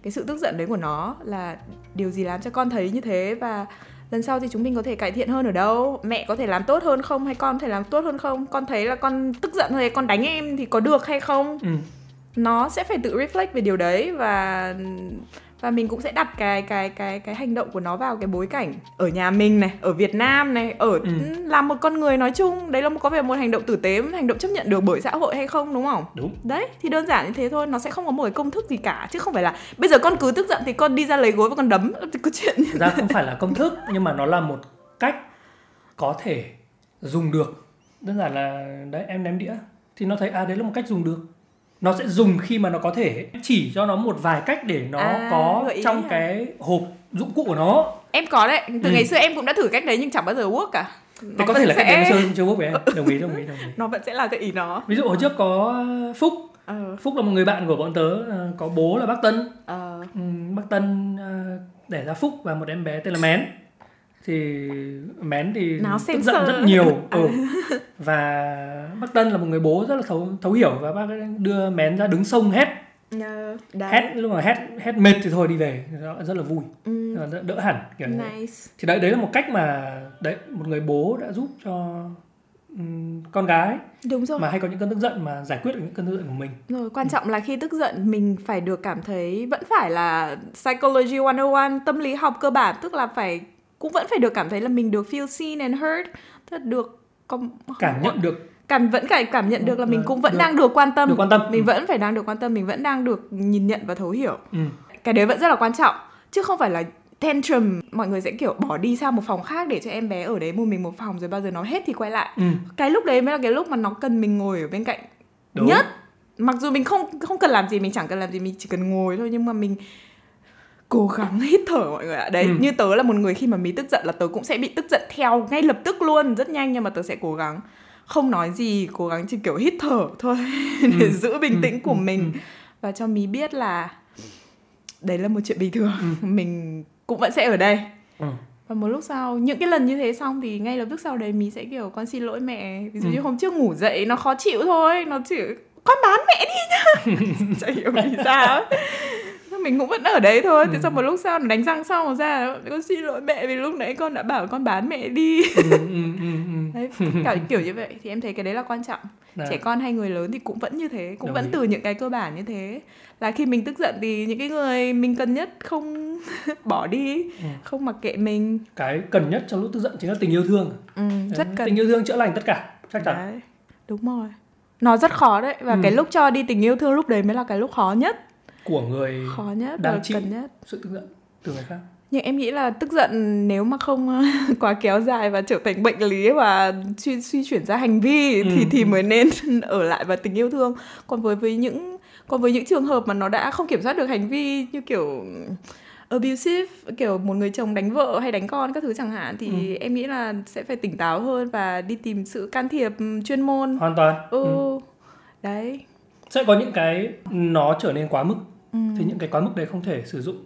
[SPEAKER 2] cái sự tức giận đấy của nó là điều gì làm cho con thấy như thế và lần sau thì chúng mình có thể cải thiện hơn ở đâu? Mẹ có thể làm tốt hơn không? Hay con có thể làm tốt hơn không? Con thấy là con tức giận hay con đánh em thì có được hay không?
[SPEAKER 1] Ừ.
[SPEAKER 2] nó sẽ phải tự reflect về điều đấy và và mình cũng sẽ đặt cái cái cái cái hành động của nó vào cái bối cảnh ở nhà mình này ở Việt Nam này ở
[SPEAKER 1] Ừ.
[SPEAKER 2] làm một con người nói chung. Đấy là một có vẻ một hành động tử tế hành động chấp nhận được bởi xã hội hay không đúng không?
[SPEAKER 1] Đúng.
[SPEAKER 2] Đấy thì đơn giản như thế thôi nó sẽ không có một cái công thức gì cả chứ không phải là bây giờ con cứ tức giận thì con đi ra lấy gối và con đấm thì có chuyện như
[SPEAKER 1] ra không phải là công thức nhưng mà nó là một cách có thể dùng được. Đơn giản là đấy em ném đĩa thì nó thấy à đấy là một cách dùng được nó sẽ dùng khi mà nó có thể chỉ cho nó một vài cách để nó
[SPEAKER 2] À,
[SPEAKER 1] có trong
[SPEAKER 2] hả?
[SPEAKER 1] cái hộp dụng cụ của nó.
[SPEAKER 2] Em có đấy. Từ
[SPEAKER 1] Ừ.
[SPEAKER 2] ngày xưa em cũng đã thử cách đấy nhưng chẳng bao giờ work cả. Nó
[SPEAKER 1] có thể là cách
[SPEAKER 2] sẽ-
[SPEAKER 1] đấy nó chưa chưa bốc với em. Đồng ý đồng ý đồng ý. [LAUGHS]
[SPEAKER 2] Nó vẫn sẽ là cái ý nó.
[SPEAKER 1] Ví dụ hồi trước có Phúc.
[SPEAKER 2] Ờ.
[SPEAKER 1] Phúc là một người bạn của bọn tớ ờ, có bố là bác Tân.
[SPEAKER 2] Ờ.
[SPEAKER 1] Ừ, bác Tân ờ, đẻ ra Phúc và một em bé tên là Mén thì Mén thì
[SPEAKER 2] Nào
[SPEAKER 1] tức giận
[SPEAKER 2] sơ.
[SPEAKER 1] rất nhiều. [LAUGHS] Ừ. và bác Tân là một người bố rất là thấu thấu hiểu và bác đưa Mén ra đứng sông hét
[SPEAKER 2] đấy.
[SPEAKER 1] Hét lúc mà hét hét mệt thì thôi đi về. Rất là vui.
[SPEAKER 2] Ừ.
[SPEAKER 1] đỡ, đỡ hẳn kiểu
[SPEAKER 2] nice.
[SPEAKER 1] Thì đấy đấy là một cách mà đấy một người bố đã giúp cho ừm, con gái.
[SPEAKER 2] Đúng rồi.
[SPEAKER 1] Mà hay có những cơn tức giận mà giải quyết được những cơn tức giận của mình.
[SPEAKER 2] Rồi, quan trọng là khi tức giận mình phải được cảm thấy vẫn phải là psychology 101, tâm lý học cơ bản tức là phải cũng vẫn phải được cảm thấy là mình được feel seen and heard, là được com-
[SPEAKER 1] cảm nhận được
[SPEAKER 2] cảm vẫn phải cảm nhận được là mình
[SPEAKER 1] Được-
[SPEAKER 2] cũng vẫn
[SPEAKER 1] được-
[SPEAKER 2] đang được quan tâm.
[SPEAKER 1] được quan tâm
[SPEAKER 2] Mình
[SPEAKER 1] Ừ.
[SPEAKER 2] vẫn phải đang được quan tâm, mình vẫn đang được nhìn nhận và thấu hiểu.
[SPEAKER 1] ừ.
[SPEAKER 2] Cái đấy vẫn rất là quan trọng chứ không phải là tantrum mọi người sẽ kiểu bỏ đi sang một phòng khác để cho em bé ở đấy một mình một phòng rồi bao giờ nó hết thì quay lại.
[SPEAKER 1] Ừ.
[SPEAKER 2] Cái lúc đấy mới là cái lúc mà nó cần mình ngồi ở bên cạnh
[SPEAKER 1] Đúng.
[SPEAKER 2] nhất mặc dù mình không không cần làm gì mình chẳng cần làm gì mình chỉ cần ngồi thôi nhưng mà mình cố gắng hít thở mọi người ạ đấy
[SPEAKER 1] Ừ.
[SPEAKER 2] như tớ là một người khi mà mình tức giận là tớ cũng sẽ bị tức giận theo ngay lập tức luôn rất nhanh nhưng mà tớ sẽ cố gắng không nói gì cố gắng chỉ kiểu hít thở thôi [LAUGHS] để
[SPEAKER 1] Ừ.
[SPEAKER 2] giữ bình
[SPEAKER 1] Ừ.
[SPEAKER 2] tĩnh của
[SPEAKER 1] Ừ.
[SPEAKER 2] mình
[SPEAKER 1] Ừ.
[SPEAKER 2] và cho mí biết là đấy là một chuyện bình thường
[SPEAKER 1] Ừ. [LAUGHS]
[SPEAKER 2] mình cũng vẫn sẽ ở đây
[SPEAKER 1] Ừ.
[SPEAKER 2] và một lúc sau những cái lần như thế xong thì ngay lập tức sau đấy mí sẽ kiểu con xin lỗi mẹ ví dụ
[SPEAKER 1] Ừ.
[SPEAKER 2] như hôm trước ngủ dậy nó khó chịu thôi nó chỉ con bán mẹ đi nhá [LAUGHS] chả hiểu vì sao mình cũng vẫn ở đấy thôi thế
[SPEAKER 1] Ừ.
[SPEAKER 2] xong một lúc sau đánh răng xong ra con xin lỗi mẹ vì lúc nãy con đã bảo con bán mẹ đi
[SPEAKER 1] ừ, ừ, ừ, ừ. [LAUGHS]
[SPEAKER 2] đấy kiểu, kiểu như vậy thì em thấy cái đấy là quan trọng
[SPEAKER 1] Đấy.
[SPEAKER 2] trẻ con hay người lớn thì cũng vẫn như thế cũng
[SPEAKER 1] Đồng
[SPEAKER 2] vẫn
[SPEAKER 1] ý.
[SPEAKER 2] từ những cái cơ bản như thế là khi mình tức giận thì những cái người mình cần nhất không [LAUGHS] bỏ đi
[SPEAKER 1] Ừ.
[SPEAKER 2] không mặc kệ mình
[SPEAKER 1] cái cần nhất trong lúc tức giận chính là tình yêu thương
[SPEAKER 2] ừ, rất
[SPEAKER 1] Đấy,
[SPEAKER 2] cần
[SPEAKER 1] tình yêu thương chữa lành tất cả chắc chắn
[SPEAKER 2] đấy đúng rồi nó rất khó đấy và
[SPEAKER 1] Ừ.
[SPEAKER 2] cái lúc cho đi tình yêu thương lúc đấy mới là cái lúc khó nhất
[SPEAKER 1] của người
[SPEAKER 2] khó nhất
[SPEAKER 1] Đang
[SPEAKER 2] và
[SPEAKER 1] chịu.
[SPEAKER 2] cần nhất
[SPEAKER 1] sự tức giận từ người khác
[SPEAKER 2] nhưng em nghĩ là tức giận nếu mà không [LAUGHS] quá kéo dài và trở thành bệnh lý và suy suy chuyển ra hành vi
[SPEAKER 1] Ừ,
[SPEAKER 2] thì thì
[SPEAKER 1] ừ.
[SPEAKER 2] mới nên [LAUGHS] ở lại vào tình yêu thương còn với với những còn với những trường hợp mà nó đã không kiểm soát được hành vi như kiểu abusive kiểu một người chồng đánh vợ hay đánh con các thứ chẳng hạn thì
[SPEAKER 1] Ừ.
[SPEAKER 2] em nghĩ là sẽ phải tỉnh táo hơn và đi tìm sự can thiệp chuyên môn
[SPEAKER 1] hoàn toàn
[SPEAKER 2] ừ,
[SPEAKER 1] ừ.
[SPEAKER 2] đấy
[SPEAKER 1] sẽ có những cái nó trở nên quá mức
[SPEAKER 2] ừ.
[SPEAKER 1] thì những cái quá mức đấy không thể sử dụng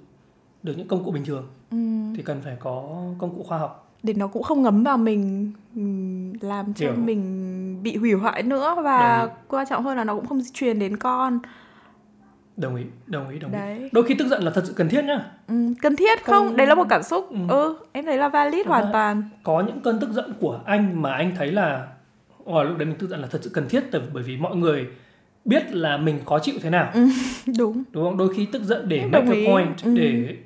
[SPEAKER 1] được những công cụ bình thường
[SPEAKER 2] Ừ.
[SPEAKER 1] thì cần phải có công cụ khoa học
[SPEAKER 2] để nó cũng không ngấm vào mình ừm, làm cho
[SPEAKER 1] Hiểu.
[SPEAKER 2] mình bị hủy hoại nữa và quan trọng hơn là nó cũng không truyền đến con
[SPEAKER 1] đồng ý đồng ý đồng ý
[SPEAKER 2] đấy
[SPEAKER 1] đôi khi tức giận là thật sự cần thiết nhá
[SPEAKER 2] Ừm, cần thiết không?
[SPEAKER 1] Không-
[SPEAKER 2] đấy là một cảm xúc
[SPEAKER 1] Ừ.
[SPEAKER 2] ừ, em thấy là valid
[SPEAKER 1] Thật
[SPEAKER 2] hoàn
[SPEAKER 1] ra-
[SPEAKER 2] toàn
[SPEAKER 1] có những cơn tức giận của anh mà anh thấy là Ồ, lúc đấy mình tức giận là thật sự cần thiết bởi vì mọi người biết là mình khó chịu thế nào [LAUGHS]
[SPEAKER 2] đúng
[SPEAKER 1] đúng không đôi khi tức giận để
[SPEAKER 2] Em
[SPEAKER 1] make
[SPEAKER 2] đồng
[SPEAKER 1] a
[SPEAKER 2] ý.
[SPEAKER 1] point
[SPEAKER 2] Ừ.
[SPEAKER 1] để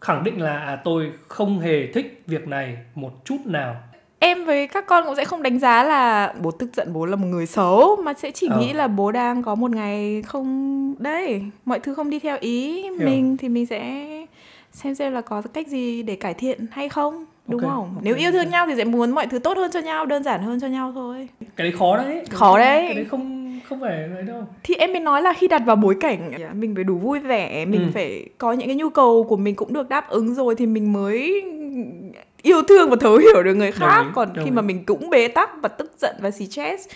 [SPEAKER 1] khẳng định là à, tôi không hề thích việc này một chút nào
[SPEAKER 2] em với các con cũng sẽ không đánh giá là bố tức giận bố là một người xấu mà sẽ chỉ
[SPEAKER 1] Ờ.
[SPEAKER 2] nghĩ là bố đang có một ngày không đấy mọi thứ không đi theo ý mình thì mình sẽ xem xem là có cách gì để cải thiện hay không đúng
[SPEAKER 1] Ok,
[SPEAKER 2] không
[SPEAKER 1] ok,
[SPEAKER 2] nếu yêu thương
[SPEAKER 1] ok.
[SPEAKER 2] nhau thì sẽ muốn mọi thứ tốt hơn cho nhau đơn giản hơn cho nhau thôi
[SPEAKER 1] cái đấy khó đấy
[SPEAKER 2] Khó đấy.
[SPEAKER 1] cái đấy không không phải ấy đâu
[SPEAKER 2] thì em mới nói là khi đặt vào bối cảnh mình phải đủ vui vẻ mình
[SPEAKER 1] Ừ.
[SPEAKER 2] phải có những cái nhu cầu của mình cũng được đáp ứng rồi thì mình mới yêu thương và thấu hiểu được người khác
[SPEAKER 1] ý,
[SPEAKER 2] còn
[SPEAKER 1] đồng
[SPEAKER 2] khi
[SPEAKER 1] ý.
[SPEAKER 2] mà mình cũng bế tắc và tức giận và stress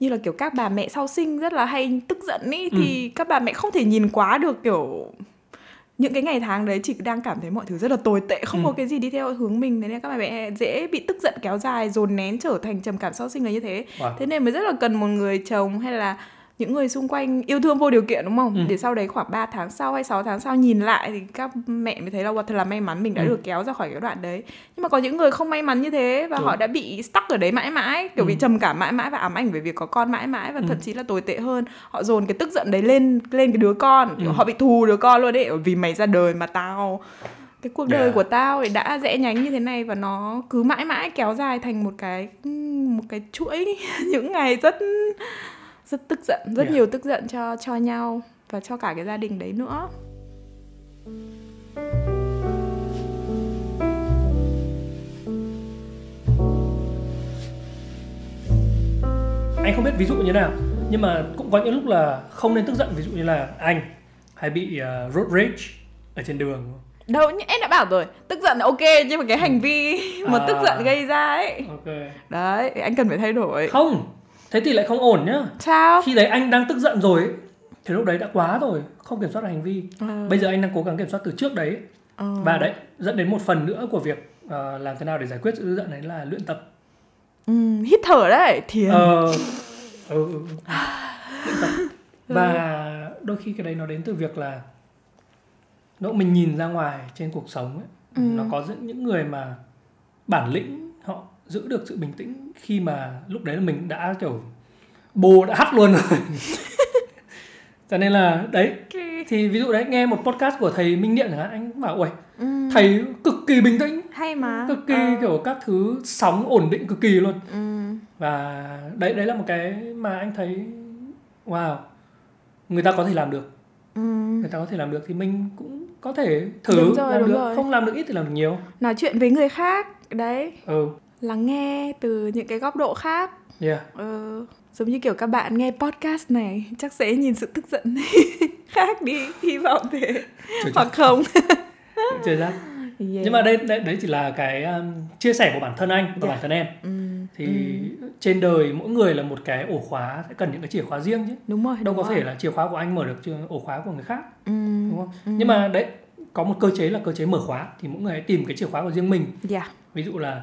[SPEAKER 2] như là kiểu các bà mẹ sau sinh rất là hay tức giận ý
[SPEAKER 1] Ừ.
[SPEAKER 2] thì các bà mẹ không thể nhìn quá được kiểu những cái ngày tháng đấy chỉ đang cảm thấy mọi thứ rất là tồi tệ không
[SPEAKER 1] Ừ.
[SPEAKER 2] có cái gì đi theo hướng mình thế nên các bà mẹ dễ bị tức giận kéo dài dồn nén trở thành trầm cảm sau sinh là như thế
[SPEAKER 1] wow.
[SPEAKER 2] thế nên mới rất là cần một người chồng hay là những người xung quanh yêu thương vô điều kiện đúng không?
[SPEAKER 1] Ừ.
[SPEAKER 2] Để sau đấy khoảng 3 tháng sau hay 6 tháng sau nhìn lại thì các mẹ mới thấy là wow, thật là may mắn mình đã
[SPEAKER 1] Ừ.
[SPEAKER 2] được kéo ra khỏi cái đoạn đấy. Nhưng mà có những người không may mắn như thế và
[SPEAKER 1] Đúng.
[SPEAKER 2] họ đã bị stuck ở đấy mãi mãi, kiểu bị
[SPEAKER 1] Ừ.
[SPEAKER 2] trầm cảm mãi mãi và ám ảnh về việc có con mãi mãi và
[SPEAKER 1] Ừ.
[SPEAKER 2] thậm chí là tồi tệ hơn, họ dồn cái tức giận đấy lên lên cái đứa con,
[SPEAKER 1] Ừ.
[SPEAKER 2] họ bị thù đứa con luôn đấy, vì mày ra đời mà tao cái cuộc đời
[SPEAKER 1] Yeah.
[SPEAKER 2] của tao thì đã rẽ nhánh như thế này và nó cứ mãi mãi kéo dài thành một cái một cái chuỗi [LAUGHS] những ngày rất rất tức giận rất
[SPEAKER 1] Yeah.
[SPEAKER 2] nhiều tức giận cho cho nhau và cho cả cái gia đình đấy nữa.
[SPEAKER 1] Anh không biết ví dụ như nào nhưng mà cũng có những lúc là không nên tức giận ví dụ như là anh hay bị uh, road rage ở trên đường.
[SPEAKER 2] Đâu nhưng em đã bảo rồi tức giận là ok nhưng mà cái hành vi mà
[SPEAKER 1] À.
[SPEAKER 2] tức giận gây ra ấy.
[SPEAKER 1] Ok.
[SPEAKER 2] Đấy anh cần phải thay đổi.
[SPEAKER 1] Không thế thì lại không ổn nhá.
[SPEAKER 2] Sao?
[SPEAKER 1] Khi đấy anh đang tức giận rồi ấy, thì lúc đấy đã quá rồi không kiểm soát được hành vi.
[SPEAKER 2] Ờ,
[SPEAKER 1] bây giờ anh đang cố gắng kiểm soát từ trước đấy.
[SPEAKER 2] Ờ.
[SPEAKER 1] và đấy dẫn đến một phần nữa của việc ờ, làm thế nào để giải quyết sự tức giận đấy là luyện tập.
[SPEAKER 2] Ừ, hít thở đấy thiền.
[SPEAKER 1] Ờ ừ, ừ, ừ. [SIGHS] luyện tập. Và đôi khi cái đấy nó đến từ việc là lúc mình nhìn ra ngoài trên cuộc sống ấy,
[SPEAKER 2] Ừ.
[SPEAKER 1] nó có những những người mà bản lĩnh giữ được sự bình tĩnh khi mà lúc đấy là mình đã kiểu bồ đã hắt luôn rồi. [LAUGHS] Cho nên là đấy thì ví dụ đấy nghe một podcast của thầy Minh Niệm chẳng hạn anh bảo ui
[SPEAKER 2] ừ,
[SPEAKER 1] thầy cực kỳ bình tĩnh.
[SPEAKER 2] Hay mà.
[SPEAKER 1] Cực kỳ
[SPEAKER 2] Ờ,
[SPEAKER 1] kiểu các thứ sóng ổn định cực kỳ luôn.
[SPEAKER 2] Ừ.
[SPEAKER 1] và đấy đấy là một cái mà anh thấy wow người ta có thể làm được.
[SPEAKER 2] Ừ.
[SPEAKER 1] người ta có thể làm được thì mình cũng có thể thử
[SPEAKER 2] Đúng rồi,
[SPEAKER 1] làm
[SPEAKER 2] đúng
[SPEAKER 1] được.
[SPEAKER 2] rồi.
[SPEAKER 1] không làm được ít thì làm được nhiều.
[SPEAKER 2] Nói chuyện với người khác đấy.
[SPEAKER 1] Ừ
[SPEAKER 2] lắng nghe từ những cái góc độ khác.
[SPEAKER 1] Yeah.
[SPEAKER 2] Ờ, giống như kiểu các bạn nghe podcast này chắc sẽ nhìn sự tức giận [LAUGHS] khác đi hy vọng thế.
[SPEAKER 1] Chưa
[SPEAKER 2] hoặc không.
[SPEAKER 1] Chưa chắc.
[SPEAKER 2] Yeah.
[SPEAKER 1] nhưng mà đây đấy, đấy chỉ là cái um, chia sẻ của bản thân anh và
[SPEAKER 2] Yeah.
[SPEAKER 1] bản thân em.
[SPEAKER 2] Ừ,
[SPEAKER 1] thì trên đời mỗi người là một cái ổ khóa sẽ cần những cái chìa khóa riêng chứ.
[SPEAKER 2] Đúng rồi
[SPEAKER 1] đâu
[SPEAKER 2] đúng
[SPEAKER 1] có
[SPEAKER 2] rồi.
[SPEAKER 1] thể là chìa khóa của anh mở được ổ khóa của người khác
[SPEAKER 2] ừ,
[SPEAKER 1] đúng không? nhưng mà đấy có một cơ chế là cơ chế mở khóa. Thì mỗi người hãy tìm cái chìa khóa của riêng mình.
[SPEAKER 2] Yeah.
[SPEAKER 1] ví dụ là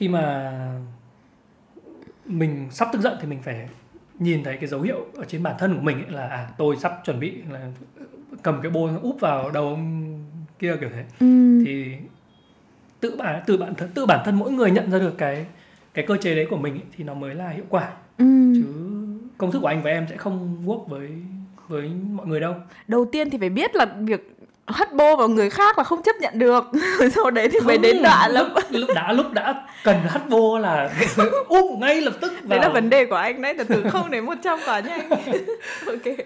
[SPEAKER 1] khi mà mình sắp tức giận thì mình phải nhìn thấy cái dấu hiệu ở trên bản thân của mình ấy là à tôi sắp chuẩn bị là cầm cái bôi úp vào đầu ông kia kiểu thế.
[SPEAKER 2] Ừ,
[SPEAKER 1] thì tự bản tự bản thân tự bản thân mỗi người nhận ra được cái cái cơ chế đấy của mình ấy, thì nó mới là hiệu quả.
[SPEAKER 2] Ừ.
[SPEAKER 1] chứ công thức của anh và em sẽ không work với với mọi người đâu.
[SPEAKER 2] Đầu tiên thì phải biết là việc hất bô vào người khác là không chấp nhận được Rồi [LAUGHS] sau đấy thì mới đến
[SPEAKER 1] Không,
[SPEAKER 2] đoạn là [LAUGHS]
[SPEAKER 1] lúc, đã lúc đã cần hắt bô là [LAUGHS] úp ngay lập tức vào
[SPEAKER 2] đấy là vấn đề của anh đấy từ từ không đến 100 quá nhanh ok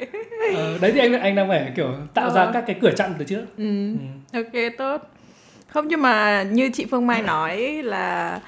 [SPEAKER 1] Ờ, đấy thì anh anh đang phải kiểu tạo ra
[SPEAKER 2] Ờ.
[SPEAKER 1] các cái cửa chặn từ trước
[SPEAKER 2] ừ.
[SPEAKER 1] ừ.
[SPEAKER 2] Ok tốt Không nhưng mà như chị Phương Mai nói là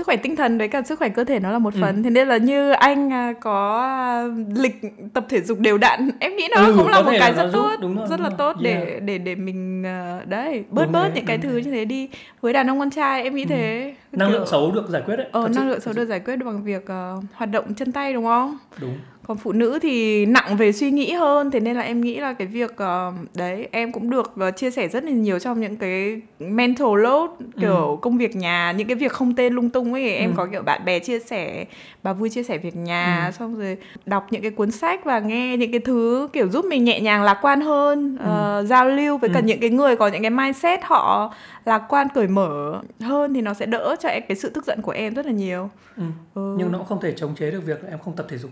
[SPEAKER 2] sức khỏe tinh thần với cả sức khỏe cơ thể nó là một
[SPEAKER 1] Ừ.
[SPEAKER 2] phần thế nên là như anh à, có à, lịch tập thể dục đều đặn em nghĩ nó
[SPEAKER 1] Ừ,
[SPEAKER 2] cũng là một cái rất tốt
[SPEAKER 1] đúng rồi,
[SPEAKER 2] rất
[SPEAKER 1] đúng
[SPEAKER 2] là
[SPEAKER 1] rồi.
[SPEAKER 2] tốt để
[SPEAKER 1] Yeah.
[SPEAKER 2] để để mình à, đấy bớt
[SPEAKER 1] Đúng
[SPEAKER 2] bớt
[SPEAKER 1] đấy,
[SPEAKER 2] những cái thứ
[SPEAKER 1] đấy.
[SPEAKER 2] như thế đi với đàn ông con trai em nghĩ thế
[SPEAKER 1] Ừ. năng
[SPEAKER 2] Kiểu-
[SPEAKER 1] lượng xấu được giải quyết đấy
[SPEAKER 2] ờ năng lượng xấu được giải quyết được bằng việc ờ, hoạt động chân tay đúng không
[SPEAKER 1] đúng
[SPEAKER 2] còn phụ nữ thì nặng về suy nghĩ hơn thế nên là em nghĩ là cái việc ờ, đấy em cũng được ờ, chia sẻ rất là nhiều trong những cái mental load kiểu công việc nhà những cái việc không tên lung tung ấy em
[SPEAKER 1] Ừ.
[SPEAKER 2] có kiểu bạn bè chia sẻ bà vui chia sẻ việc nhà
[SPEAKER 1] Ừ.
[SPEAKER 2] xong rồi đọc những cái cuốn sách và nghe những cái thứ kiểu giúp mình nhẹ nhàng lạc quan hơn ờ, giao lưu với cả
[SPEAKER 1] Ừ.
[SPEAKER 2] những cái người có những cái mindset họ lạc quan cởi mở hơn thì nó sẽ đỡ cho em cái sự tức giận của em rất là nhiều
[SPEAKER 1] ừ.
[SPEAKER 2] ừ.
[SPEAKER 1] nhưng nó cũng không thể chống chế được việc em không tập thể dục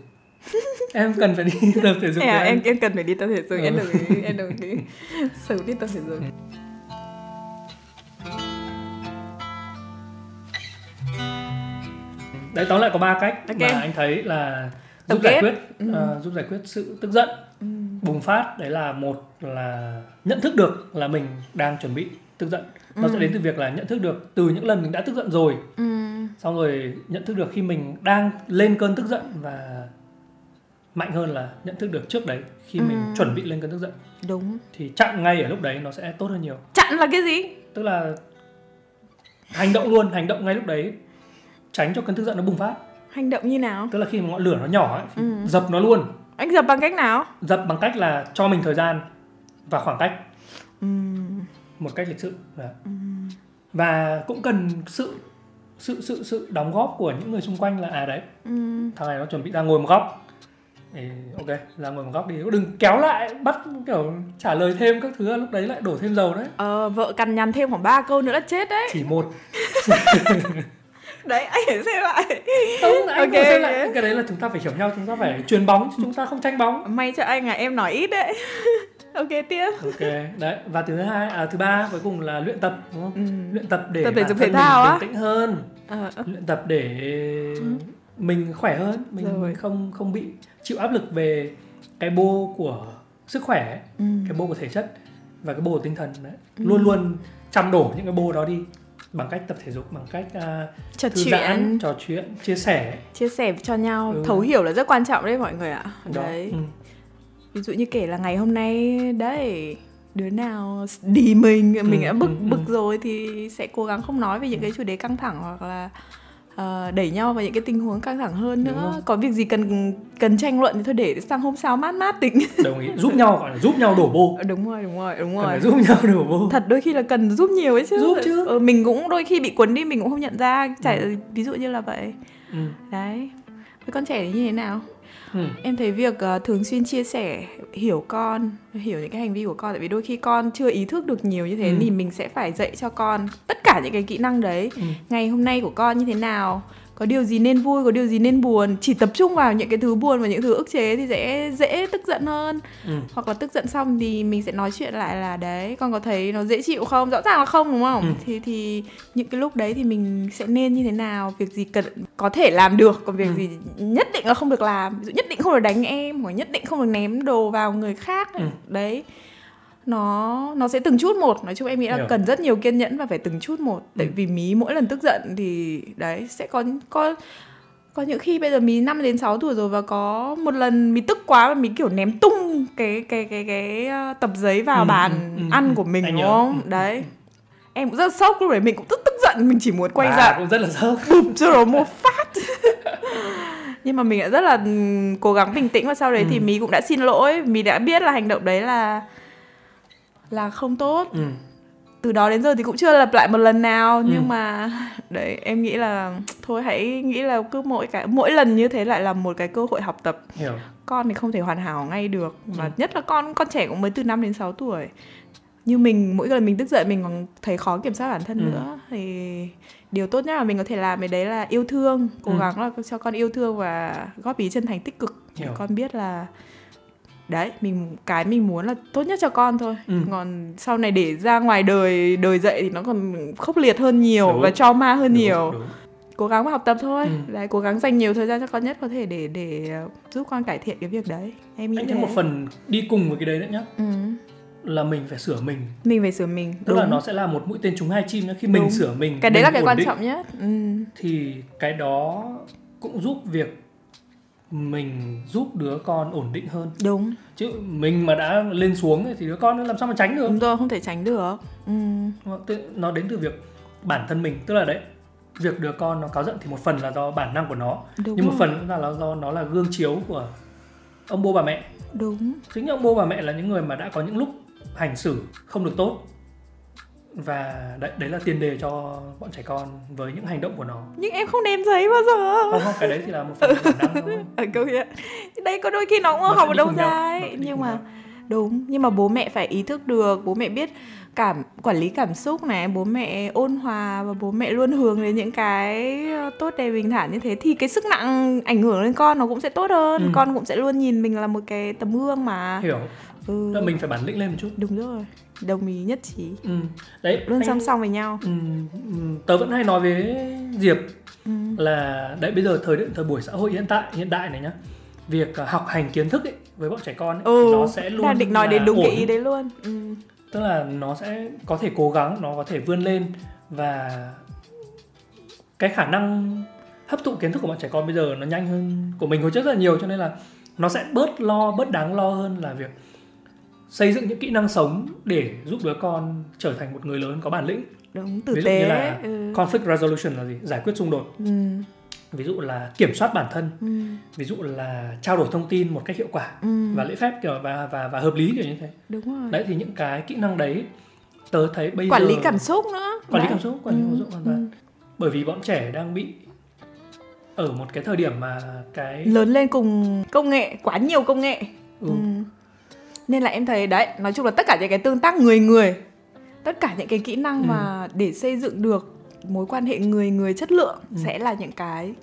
[SPEAKER 1] em cần phải đi tập thể dục
[SPEAKER 2] à, em em cần phải đi tập thể dục em
[SPEAKER 1] Ừ.
[SPEAKER 2] đồng ý em đồng ý sớm đi tập thể dục
[SPEAKER 1] đấy tóm lại có ba cách
[SPEAKER 2] Ok.
[SPEAKER 1] mà anh thấy là
[SPEAKER 2] Tổng
[SPEAKER 1] giúp giải
[SPEAKER 2] kết.
[SPEAKER 1] quyết
[SPEAKER 2] Ừ.
[SPEAKER 1] ờ, giúp giải quyết sự tức giận
[SPEAKER 2] ừ.
[SPEAKER 1] bùng phát đấy là một là nhận thức được là mình đang chuẩn bị tức giận nó
[SPEAKER 2] Ừ.
[SPEAKER 1] sẽ đến từ việc là nhận thức được từ những lần mình đã tức giận rồi
[SPEAKER 2] Ừ.
[SPEAKER 1] xong rồi nhận thức được khi mình đang lên cơn tức giận và mạnh hơn là nhận thức được trước đấy khi mình
[SPEAKER 2] Ừ.
[SPEAKER 1] chuẩn bị lên cơn tức giận
[SPEAKER 2] đúng
[SPEAKER 1] thì chặn ngay ở lúc đấy nó sẽ tốt hơn nhiều
[SPEAKER 2] chặn là cái gì
[SPEAKER 1] tức là hành động luôn hành động ngay lúc đấy tránh cho cơn tức giận nó bùng phát
[SPEAKER 2] hành động như nào
[SPEAKER 1] tức là khi mà ngọn lửa nó nhỏ ấy, thì
[SPEAKER 2] Ừ.
[SPEAKER 1] dập nó luôn
[SPEAKER 2] anh dập bằng cách nào
[SPEAKER 1] dập bằng cách là cho mình thời gian và khoảng cách
[SPEAKER 2] ừ.
[SPEAKER 1] một cách lịch sự Dạ.
[SPEAKER 2] Ừ.
[SPEAKER 1] và cũng cần sự sự sự sự đóng góp của những người xung quanh là à đấy
[SPEAKER 2] Ừ.
[SPEAKER 1] thằng này nó chuẩn bị ra ngồi một góc thì ok ra ngồi một góc đi. Đừng kéo lại bắt kiểu trả lời thêm các thứ lúc đấy lại đổ thêm dầu đấy.
[SPEAKER 2] Ờ vợ cằn nhằn thêm khoảng ba câu nữa là chết đấy.
[SPEAKER 1] Chỉ một. [LAUGHS]
[SPEAKER 2] Đấy anh phải xem lại.
[SPEAKER 1] Không anh
[SPEAKER 2] Ok,
[SPEAKER 1] okay, xem lại. cái đấy là chúng ta phải hiểu nhau chúng ta phải truyền bóng chúng ta không tranh bóng.
[SPEAKER 2] May cho anh à em nói ít đấy. [LAUGHS] Ok tiếp.
[SPEAKER 1] Ok đấy và thứ hai à thứ ba cuối cùng là luyện tập đúng không?
[SPEAKER 2] Ừ.
[SPEAKER 1] luyện tập để
[SPEAKER 2] Tập thể dục thể thao á?
[SPEAKER 1] bình tĩnh hơn.
[SPEAKER 2] Ờ, ờ.
[SPEAKER 1] luyện tập để mình khỏe hơn mình
[SPEAKER 2] Rồi.
[SPEAKER 1] không không bị chịu áp lực về cái bô của sức khỏe
[SPEAKER 2] Ừ.
[SPEAKER 1] cái bô của thể chất và cái bô của tinh thần đấy luôn luôn chăm đổ những cái bô đó đi bằng cách tập thể dục bằng cách à,
[SPEAKER 2] trò
[SPEAKER 1] thư
[SPEAKER 2] chuyện
[SPEAKER 1] giãn trò chuyện chia sẻ
[SPEAKER 2] chia sẻ cho nhau
[SPEAKER 1] Ừ.
[SPEAKER 2] thấu hiểu là rất quan trọng đấy mọi người ạ
[SPEAKER 1] đó
[SPEAKER 2] đấy
[SPEAKER 1] ừ.
[SPEAKER 2] ví dụ như kể là ngày hôm nay đấy đứa nào đi mình mình
[SPEAKER 1] Ừ,
[SPEAKER 2] đã bực
[SPEAKER 1] ừ,
[SPEAKER 2] bực
[SPEAKER 1] ừ.
[SPEAKER 2] rồi thì sẽ cố gắng không nói về những cái chủ đề căng thẳng hoặc là ờ, đẩy nhau vào những cái tình huống căng thẳng hơn nữa. có việc gì cần cần tranh luận thì thôi để sang hôm sau mát mát tính. [LAUGHS]
[SPEAKER 1] Đồng ý. Giúp nhau gọi là giúp nhau đổ bô.
[SPEAKER 2] Đúng rồi đúng rồi đúng
[SPEAKER 1] cần
[SPEAKER 2] rồi.
[SPEAKER 1] phải giúp nhau đổ bô.
[SPEAKER 2] Thật đôi khi là cần giúp nhiều ấy chứ.
[SPEAKER 1] Giúp chứ.
[SPEAKER 2] ừ, mình cũng đôi khi bị cuốn đi mình cũng không nhận ra. Chả ví dụ như là vậy.
[SPEAKER 1] Ừ.
[SPEAKER 2] đấy. Với con trẻ thì như thế nào
[SPEAKER 1] Ừ.
[SPEAKER 2] em thấy việc ờ, thường xuyên chia sẻ hiểu con hiểu những cái hành vi của con tại vì đôi khi con chưa ý thức được nhiều như thế
[SPEAKER 1] Ừ.
[SPEAKER 2] thì mình sẽ phải dạy cho con tất cả những cái kỹ năng đấy
[SPEAKER 1] Ừ.
[SPEAKER 2] ngày hôm nay của con như thế nào có điều gì nên vui có điều gì nên buồn chỉ tập trung vào những cái thứ buồn và những thứ ức chế thì sẽ dễ tức giận hơn
[SPEAKER 1] Ừ.
[SPEAKER 2] hoặc là tức giận xong thì mình sẽ nói chuyện lại là đấy con có thấy nó dễ chịu không rõ ràng là không đúng không
[SPEAKER 1] Ừ.
[SPEAKER 2] thì thì những cái lúc đấy thì mình sẽ nên như thế nào việc gì cần có thể làm được còn việc
[SPEAKER 1] Ừ.
[SPEAKER 2] gì nhất định là không được làm ví dụ nhất định không được đánh em hoặc nhất định không được ném đồ vào người khác.
[SPEAKER 1] Ừ.
[SPEAKER 2] đấy nó nó sẽ từng chút một nói chung em nghĩ là cần rất nhiều kiên nhẫn và phải từng chút một tại
[SPEAKER 1] Ừ.
[SPEAKER 2] vì mí mỗi lần tức giận thì đấy sẽ có có có những khi bây giờ mí 5 đến 6 tuổi rồi và có một lần mí tức quá và mí kiểu ném tung cái cái cái cái ờ, tập giấy vào
[SPEAKER 1] Ừ,
[SPEAKER 2] bàn
[SPEAKER 1] ừ, ừ,
[SPEAKER 2] ăn
[SPEAKER 1] ừ.
[SPEAKER 2] của mình
[SPEAKER 1] Anh
[SPEAKER 2] đúng
[SPEAKER 1] nhớ.
[SPEAKER 2] không?
[SPEAKER 1] Ừ,
[SPEAKER 2] Đấy. Em cũng rất sốc lúc đấy mình cũng tức tức giận mình chỉ muốn quay
[SPEAKER 1] Bà
[SPEAKER 2] ra
[SPEAKER 1] cũng rất là sốc
[SPEAKER 2] bụp cho nó một phát [LAUGHS] nhưng mà mình đã rất là cố gắng bình tĩnh và sau đấy thì
[SPEAKER 1] Ừ.
[SPEAKER 2] mí cũng đã xin lỗi mí đã biết là hành động đấy là là không tốt
[SPEAKER 1] ừ.
[SPEAKER 2] từ đó đến giờ thì cũng chưa lặp lại một lần nào
[SPEAKER 1] Ừ.
[SPEAKER 2] nhưng mà [LAUGHS] đấy em nghĩ là thôi hãy nghĩ là cứ mỗi cái mỗi lần như thế lại là một cái cơ hội học tập
[SPEAKER 1] hiểu
[SPEAKER 2] con thì không thể hoàn hảo ngay được mà
[SPEAKER 1] Ừ.
[SPEAKER 2] nhất là con con trẻ cũng mới từ 5 đến 6 tuổi như mình mỗi lần mình tức giận mình còn thấy khó kiểm soát bản thân
[SPEAKER 1] Ừ.
[SPEAKER 2] nữa thì điều tốt nhất mà mình có thể làm đấy là yêu thương cố
[SPEAKER 1] Ừ.
[SPEAKER 2] gắng là cho con yêu thương và góp ý chân thành tích cực để
[SPEAKER 1] Hiểu.
[SPEAKER 2] con biết là đấy mình cái mình muốn là tốt nhất cho con thôi
[SPEAKER 1] Ừ.
[SPEAKER 2] còn sau này để ra ngoài đời đời dậy thì nó còn khốc liệt hơn nhiều
[SPEAKER 1] Đúng.
[SPEAKER 2] và trauma hơn
[SPEAKER 1] Đúng,
[SPEAKER 2] nhiều
[SPEAKER 1] đúng.
[SPEAKER 2] cố gắng học tập thôi
[SPEAKER 1] Ừ.
[SPEAKER 2] đấy cố gắng dành nhiều thời gian cho con nhất có thể để để giúp con cải thiện cái việc đấy em nghĩ
[SPEAKER 1] anh một phần đi cùng với cái đấy nữa nhá
[SPEAKER 2] ừ.
[SPEAKER 1] là mình phải sửa mình
[SPEAKER 2] mình phải sửa mình
[SPEAKER 1] tức
[SPEAKER 2] đúng
[SPEAKER 1] là nó sẽ là một mũi tên trúng hai chim nhá khi mình
[SPEAKER 2] Đúng.
[SPEAKER 1] sửa mình
[SPEAKER 2] cái đấy
[SPEAKER 1] mình
[SPEAKER 2] là cái quan
[SPEAKER 1] định,
[SPEAKER 2] trọng nhất ừ.
[SPEAKER 1] thì cái đó cũng giúp việc mình giúp đứa con ổn định hơn.
[SPEAKER 2] Đúng.
[SPEAKER 1] Chứ mình mà đã lên xuống thì đứa con nó làm sao mà tránh được?
[SPEAKER 2] Đúng rồi không thể tránh được. Ừ.
[SPEAKER 1] Tự- nó đến từ việc bản thân mình tức là đấy việc đứa con nó cáu giận thì một phần là do bản năng của nó.
[SPEAKER 2] Đúng
[SPEAKER 1] nhưng một
[SPEAKER 2] rồi.
[SPEAKER 1] phần cũng là do nó là gương chiếu của ông bố bà mẹ.
[SPEAKER 2] Đúng.
[SPEAKER 1] Chính ông bố bà mẹ là những người mà đã có những lúc hành xử không được tốt và đấy, đấy là tiền đề cho bọn trẻ con với những hành động của nó.
[SPEAKER 2] Nhưng em không ném giấy bao giờ.
[SPEAKER 1] Không không cái đấy thì là một phần năng thôi.
[SPEAKER 2] Ở câu hiện đây có đôi khi nó cũng
[SPEAKER 1] Nó
[SPEAKER 2] học ở đâu ra ấy. nhưng mà
[SPEAKER 1] nhau.
[SPEAKER 2] đúng nhưng mà bố mẹ phải ý thức được. Bố mẹ biết cảm quản lý cảm xúc này bố mẹ ôn hòa và bố mẹ luôn hướng đến những cái ờ, tốt đẹp bình thản như thế thì cái sức nặng ảnh hưởng lên con nó cũng sẽ tốt hơn.
[SPEAKER 1] Ừ.
[SPEAKER 2] con cũng sẽ luôn nhìn mình là một cái tấm gương mà
[SPEAKER 1] hiểu
[SPEAKER 2] ừ.
[SPEAKER 1] là mình phải bản lĩnh lên một chút
[SPEAKER 2] đúng rồi đồng ý nhất trí
[SPEAKER 1] ừ. đấy
[SPEAKER 2] luôn
[SPEAKER 1] anh-
[SPEAKER 2] song song với nhau
[SPEAKER 1] ừ, ừ, tớ vẫn hay nói với diệp
[SPEAKER 2] ừ.
[SPEAKER 1] là đấy bây giờ thời thời buổi xã hội hiện tại hiện đại này nhá việc à, học hành kiến thức ấy, với bọn trẻ con ấy,
[SPEAKER 2] ừ
[SPEAKER 1] nó sẽ luôn
[SPEAKER 2] đang định nói đến đúng cái
[SPEAKER 1] ổn.
[SPEAKER 2] ý đấy luôn ừ.
[SPEAKER 1] tức là nó sẽ có thể cố gắng nó có thể vươn lên và cái khả năng hấp thụ kiến thức của bọn trẻ con bây giờ nó nhanh hơn của mình hồi trước rất là nhiều cho nên là nó sẽ bớt lo bớt đáng lo hơn là việc xây dựng những kỹ năng sống để giúp đứa con trở thành một người lớn có bản lĩnh
[SPEAKER 2] đúng tử
[SPEAKER 1] ví dụ
[SPEAKER 2] tế
[SPEAKER 1] như là
[SPEAKER 2] ừ.
[SPEAKER 1] conflict resolution là gì giải quyết xung đột
[SPEAKER 2] Ừ.
[SPEAKER 1] ví dụ là kiểm soát bản thân
[SPEAKER 2] Ừ.
[SPEAKER 1] ví dụ là trao đổi thông tin một cách hiệu quả
[SPEAKER 2] Ừ.
[SPEAKER 1] và lễ phép kiểu và và và hợp lý kiểu như thế
[SPEAKER 2] đúng rồi
[SPEAKER 1] đấy thì những cái kỹ năng đấy tớ thấy bây
[SPEAKER 2] quản
[SPEAKER 1] giờ
[SPEAKER 2] lý cảm xúc nữa
[SPEAKER 1] quản lý
[SPEAKER 2] Đấy.
[SPEAKER 1] cảm xúc quản lý
[SPEAKER 2] Ừ,
[SPEAKER 1] cảm xúc hoàn toàn
[SPEAKER 2] ừ.
[SPEAKER 1] bởi vì bọn trẻ đang bị ở một cái thời điểm mà cái
[SPEAKER 2] lớn lên cùng công nghệ quá nhiều công nghệ
[SPEAKER 1] ừ,
[SPEAKER 2] ừ. Nên là em thấy đấy nói chung là tất cả những cái tương tác người người tất cả những cái kỹ năng
[SPEAKER 1] Ừ.
[SPEAKER 2] mà để xây dựng được mối quan hệ người người chất lượng
[SPEAKER 1] Ừ.
[SPEAKER 2] sẽ là những cái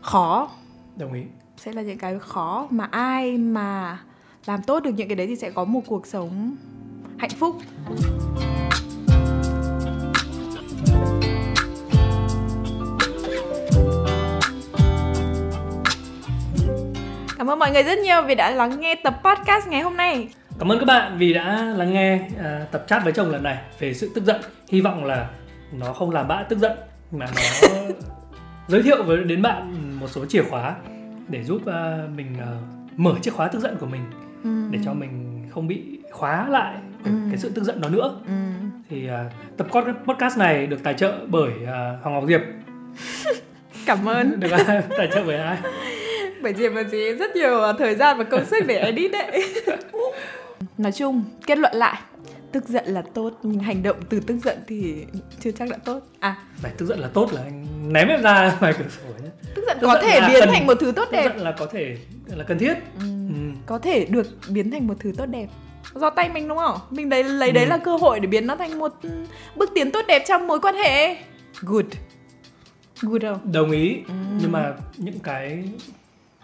[SPEAKER 2] khó
[SPEAKER 1] đồng ý
[SPEAKER 2] sẽ là những cái khó mà ai mà làm tốt được những cái đấy thì sẽ có một cuộc sống hạnh phúc Cảm ơn mọi người rất nhiều vì đã lắng nghe tập podcast ngày hôm nay.
[SPEAKER 1] Cảm ơn các bạn vì đã lắng nghe à, tập chat với chồng lần này về sự tức giận. Hy vọng là nó không làm bạn tức giận mà nó [LAUGHS] giới thiệu với đến bạn một số chìa khóa để giúp à, mình à, mở chiếc khóa tức giận của mình để cho mình không bị khóa lại cái,
[SPEAKER 2] Ừ.
[SPEAKER 1] cái sự tức giận đó nữa.
[SPEAKER 2] Ừ.
[SPEAKER 1] Thì à, tập pod- podcast này được tài trợ bởi à, Hoàng Ngọc Diệp. [LAUGHS]
[SPEAKER 2] Cảm ơn. [LAUGHS]
[SPEAKER 1] Được tài trợ bởi ai?
[SPEAKER 2] Bởi vì mà chị rất nhiều thời gian và công sức để edit đấy. Nói chung, kết luận lại, tức giận là tốt nhưng hành động từ tức giận thì chưa chắc đã tốt. À,
[SPEAKER 1] Phải tức giận là tốt là anh ném em ra ngoài cửa sổ nhé.
[SPEAKER 2] tức giận
[SPEAKER 1] Tức
[SPEAKER 2] có
[SPEAKER 1] giận
[SPEAKER 2] thể biến
[SPEAKER 1] cần-
[SPEAKER 2] thành một thứ tốt
[SPEAKER 1] Tức
[SPEAKER 2] đẹp.
[SPEAKER 1] giận là có thể là cần thiết.
[SPEAKER 2] Ừ.
[SPEAKER 1] Ừ.
[SPEAKER 2] Có thể được biến thành một thứ tốt đẹp. Do tay mình đúng không? Mình đấy lấy đấy
[SPEAKER 1] Ừ.
[SPEAKER 2] là cơ hội để biến nó thành một bước tiến tốt đẹp trong mối quan hệ. Good. Good không?
[SPEAKER 1] đồng ý
[SPEAKER 2] Ừ.
[SPEAKER 1] nhưng mà những cái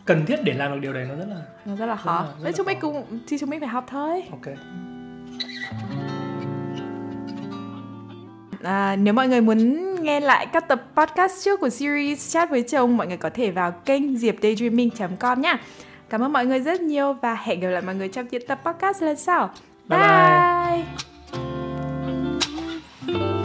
[SPEAKER 1] cần thiết để làm được điều này nó rất là
[SPEAKER 2] nó rất là khó.
[SPEAKER 1] rất là, đấy,
[SPEAKER 2] chúng mình cũng thì chúng mình phải học thôi.
[SPEAKER 1] Ok.
[SPEAKER 2] À, nếu mọi người muốn nghe lại các tập podcast trước của series chat với chồng mọi người có thể vào kênh diệp daydreaming com nhá cảm ơn mọi người rất nhiều và hẹn gặp lại mọi người trong những tập podcast lần sau.
[SPEAKER 1] Bye, bye. bye.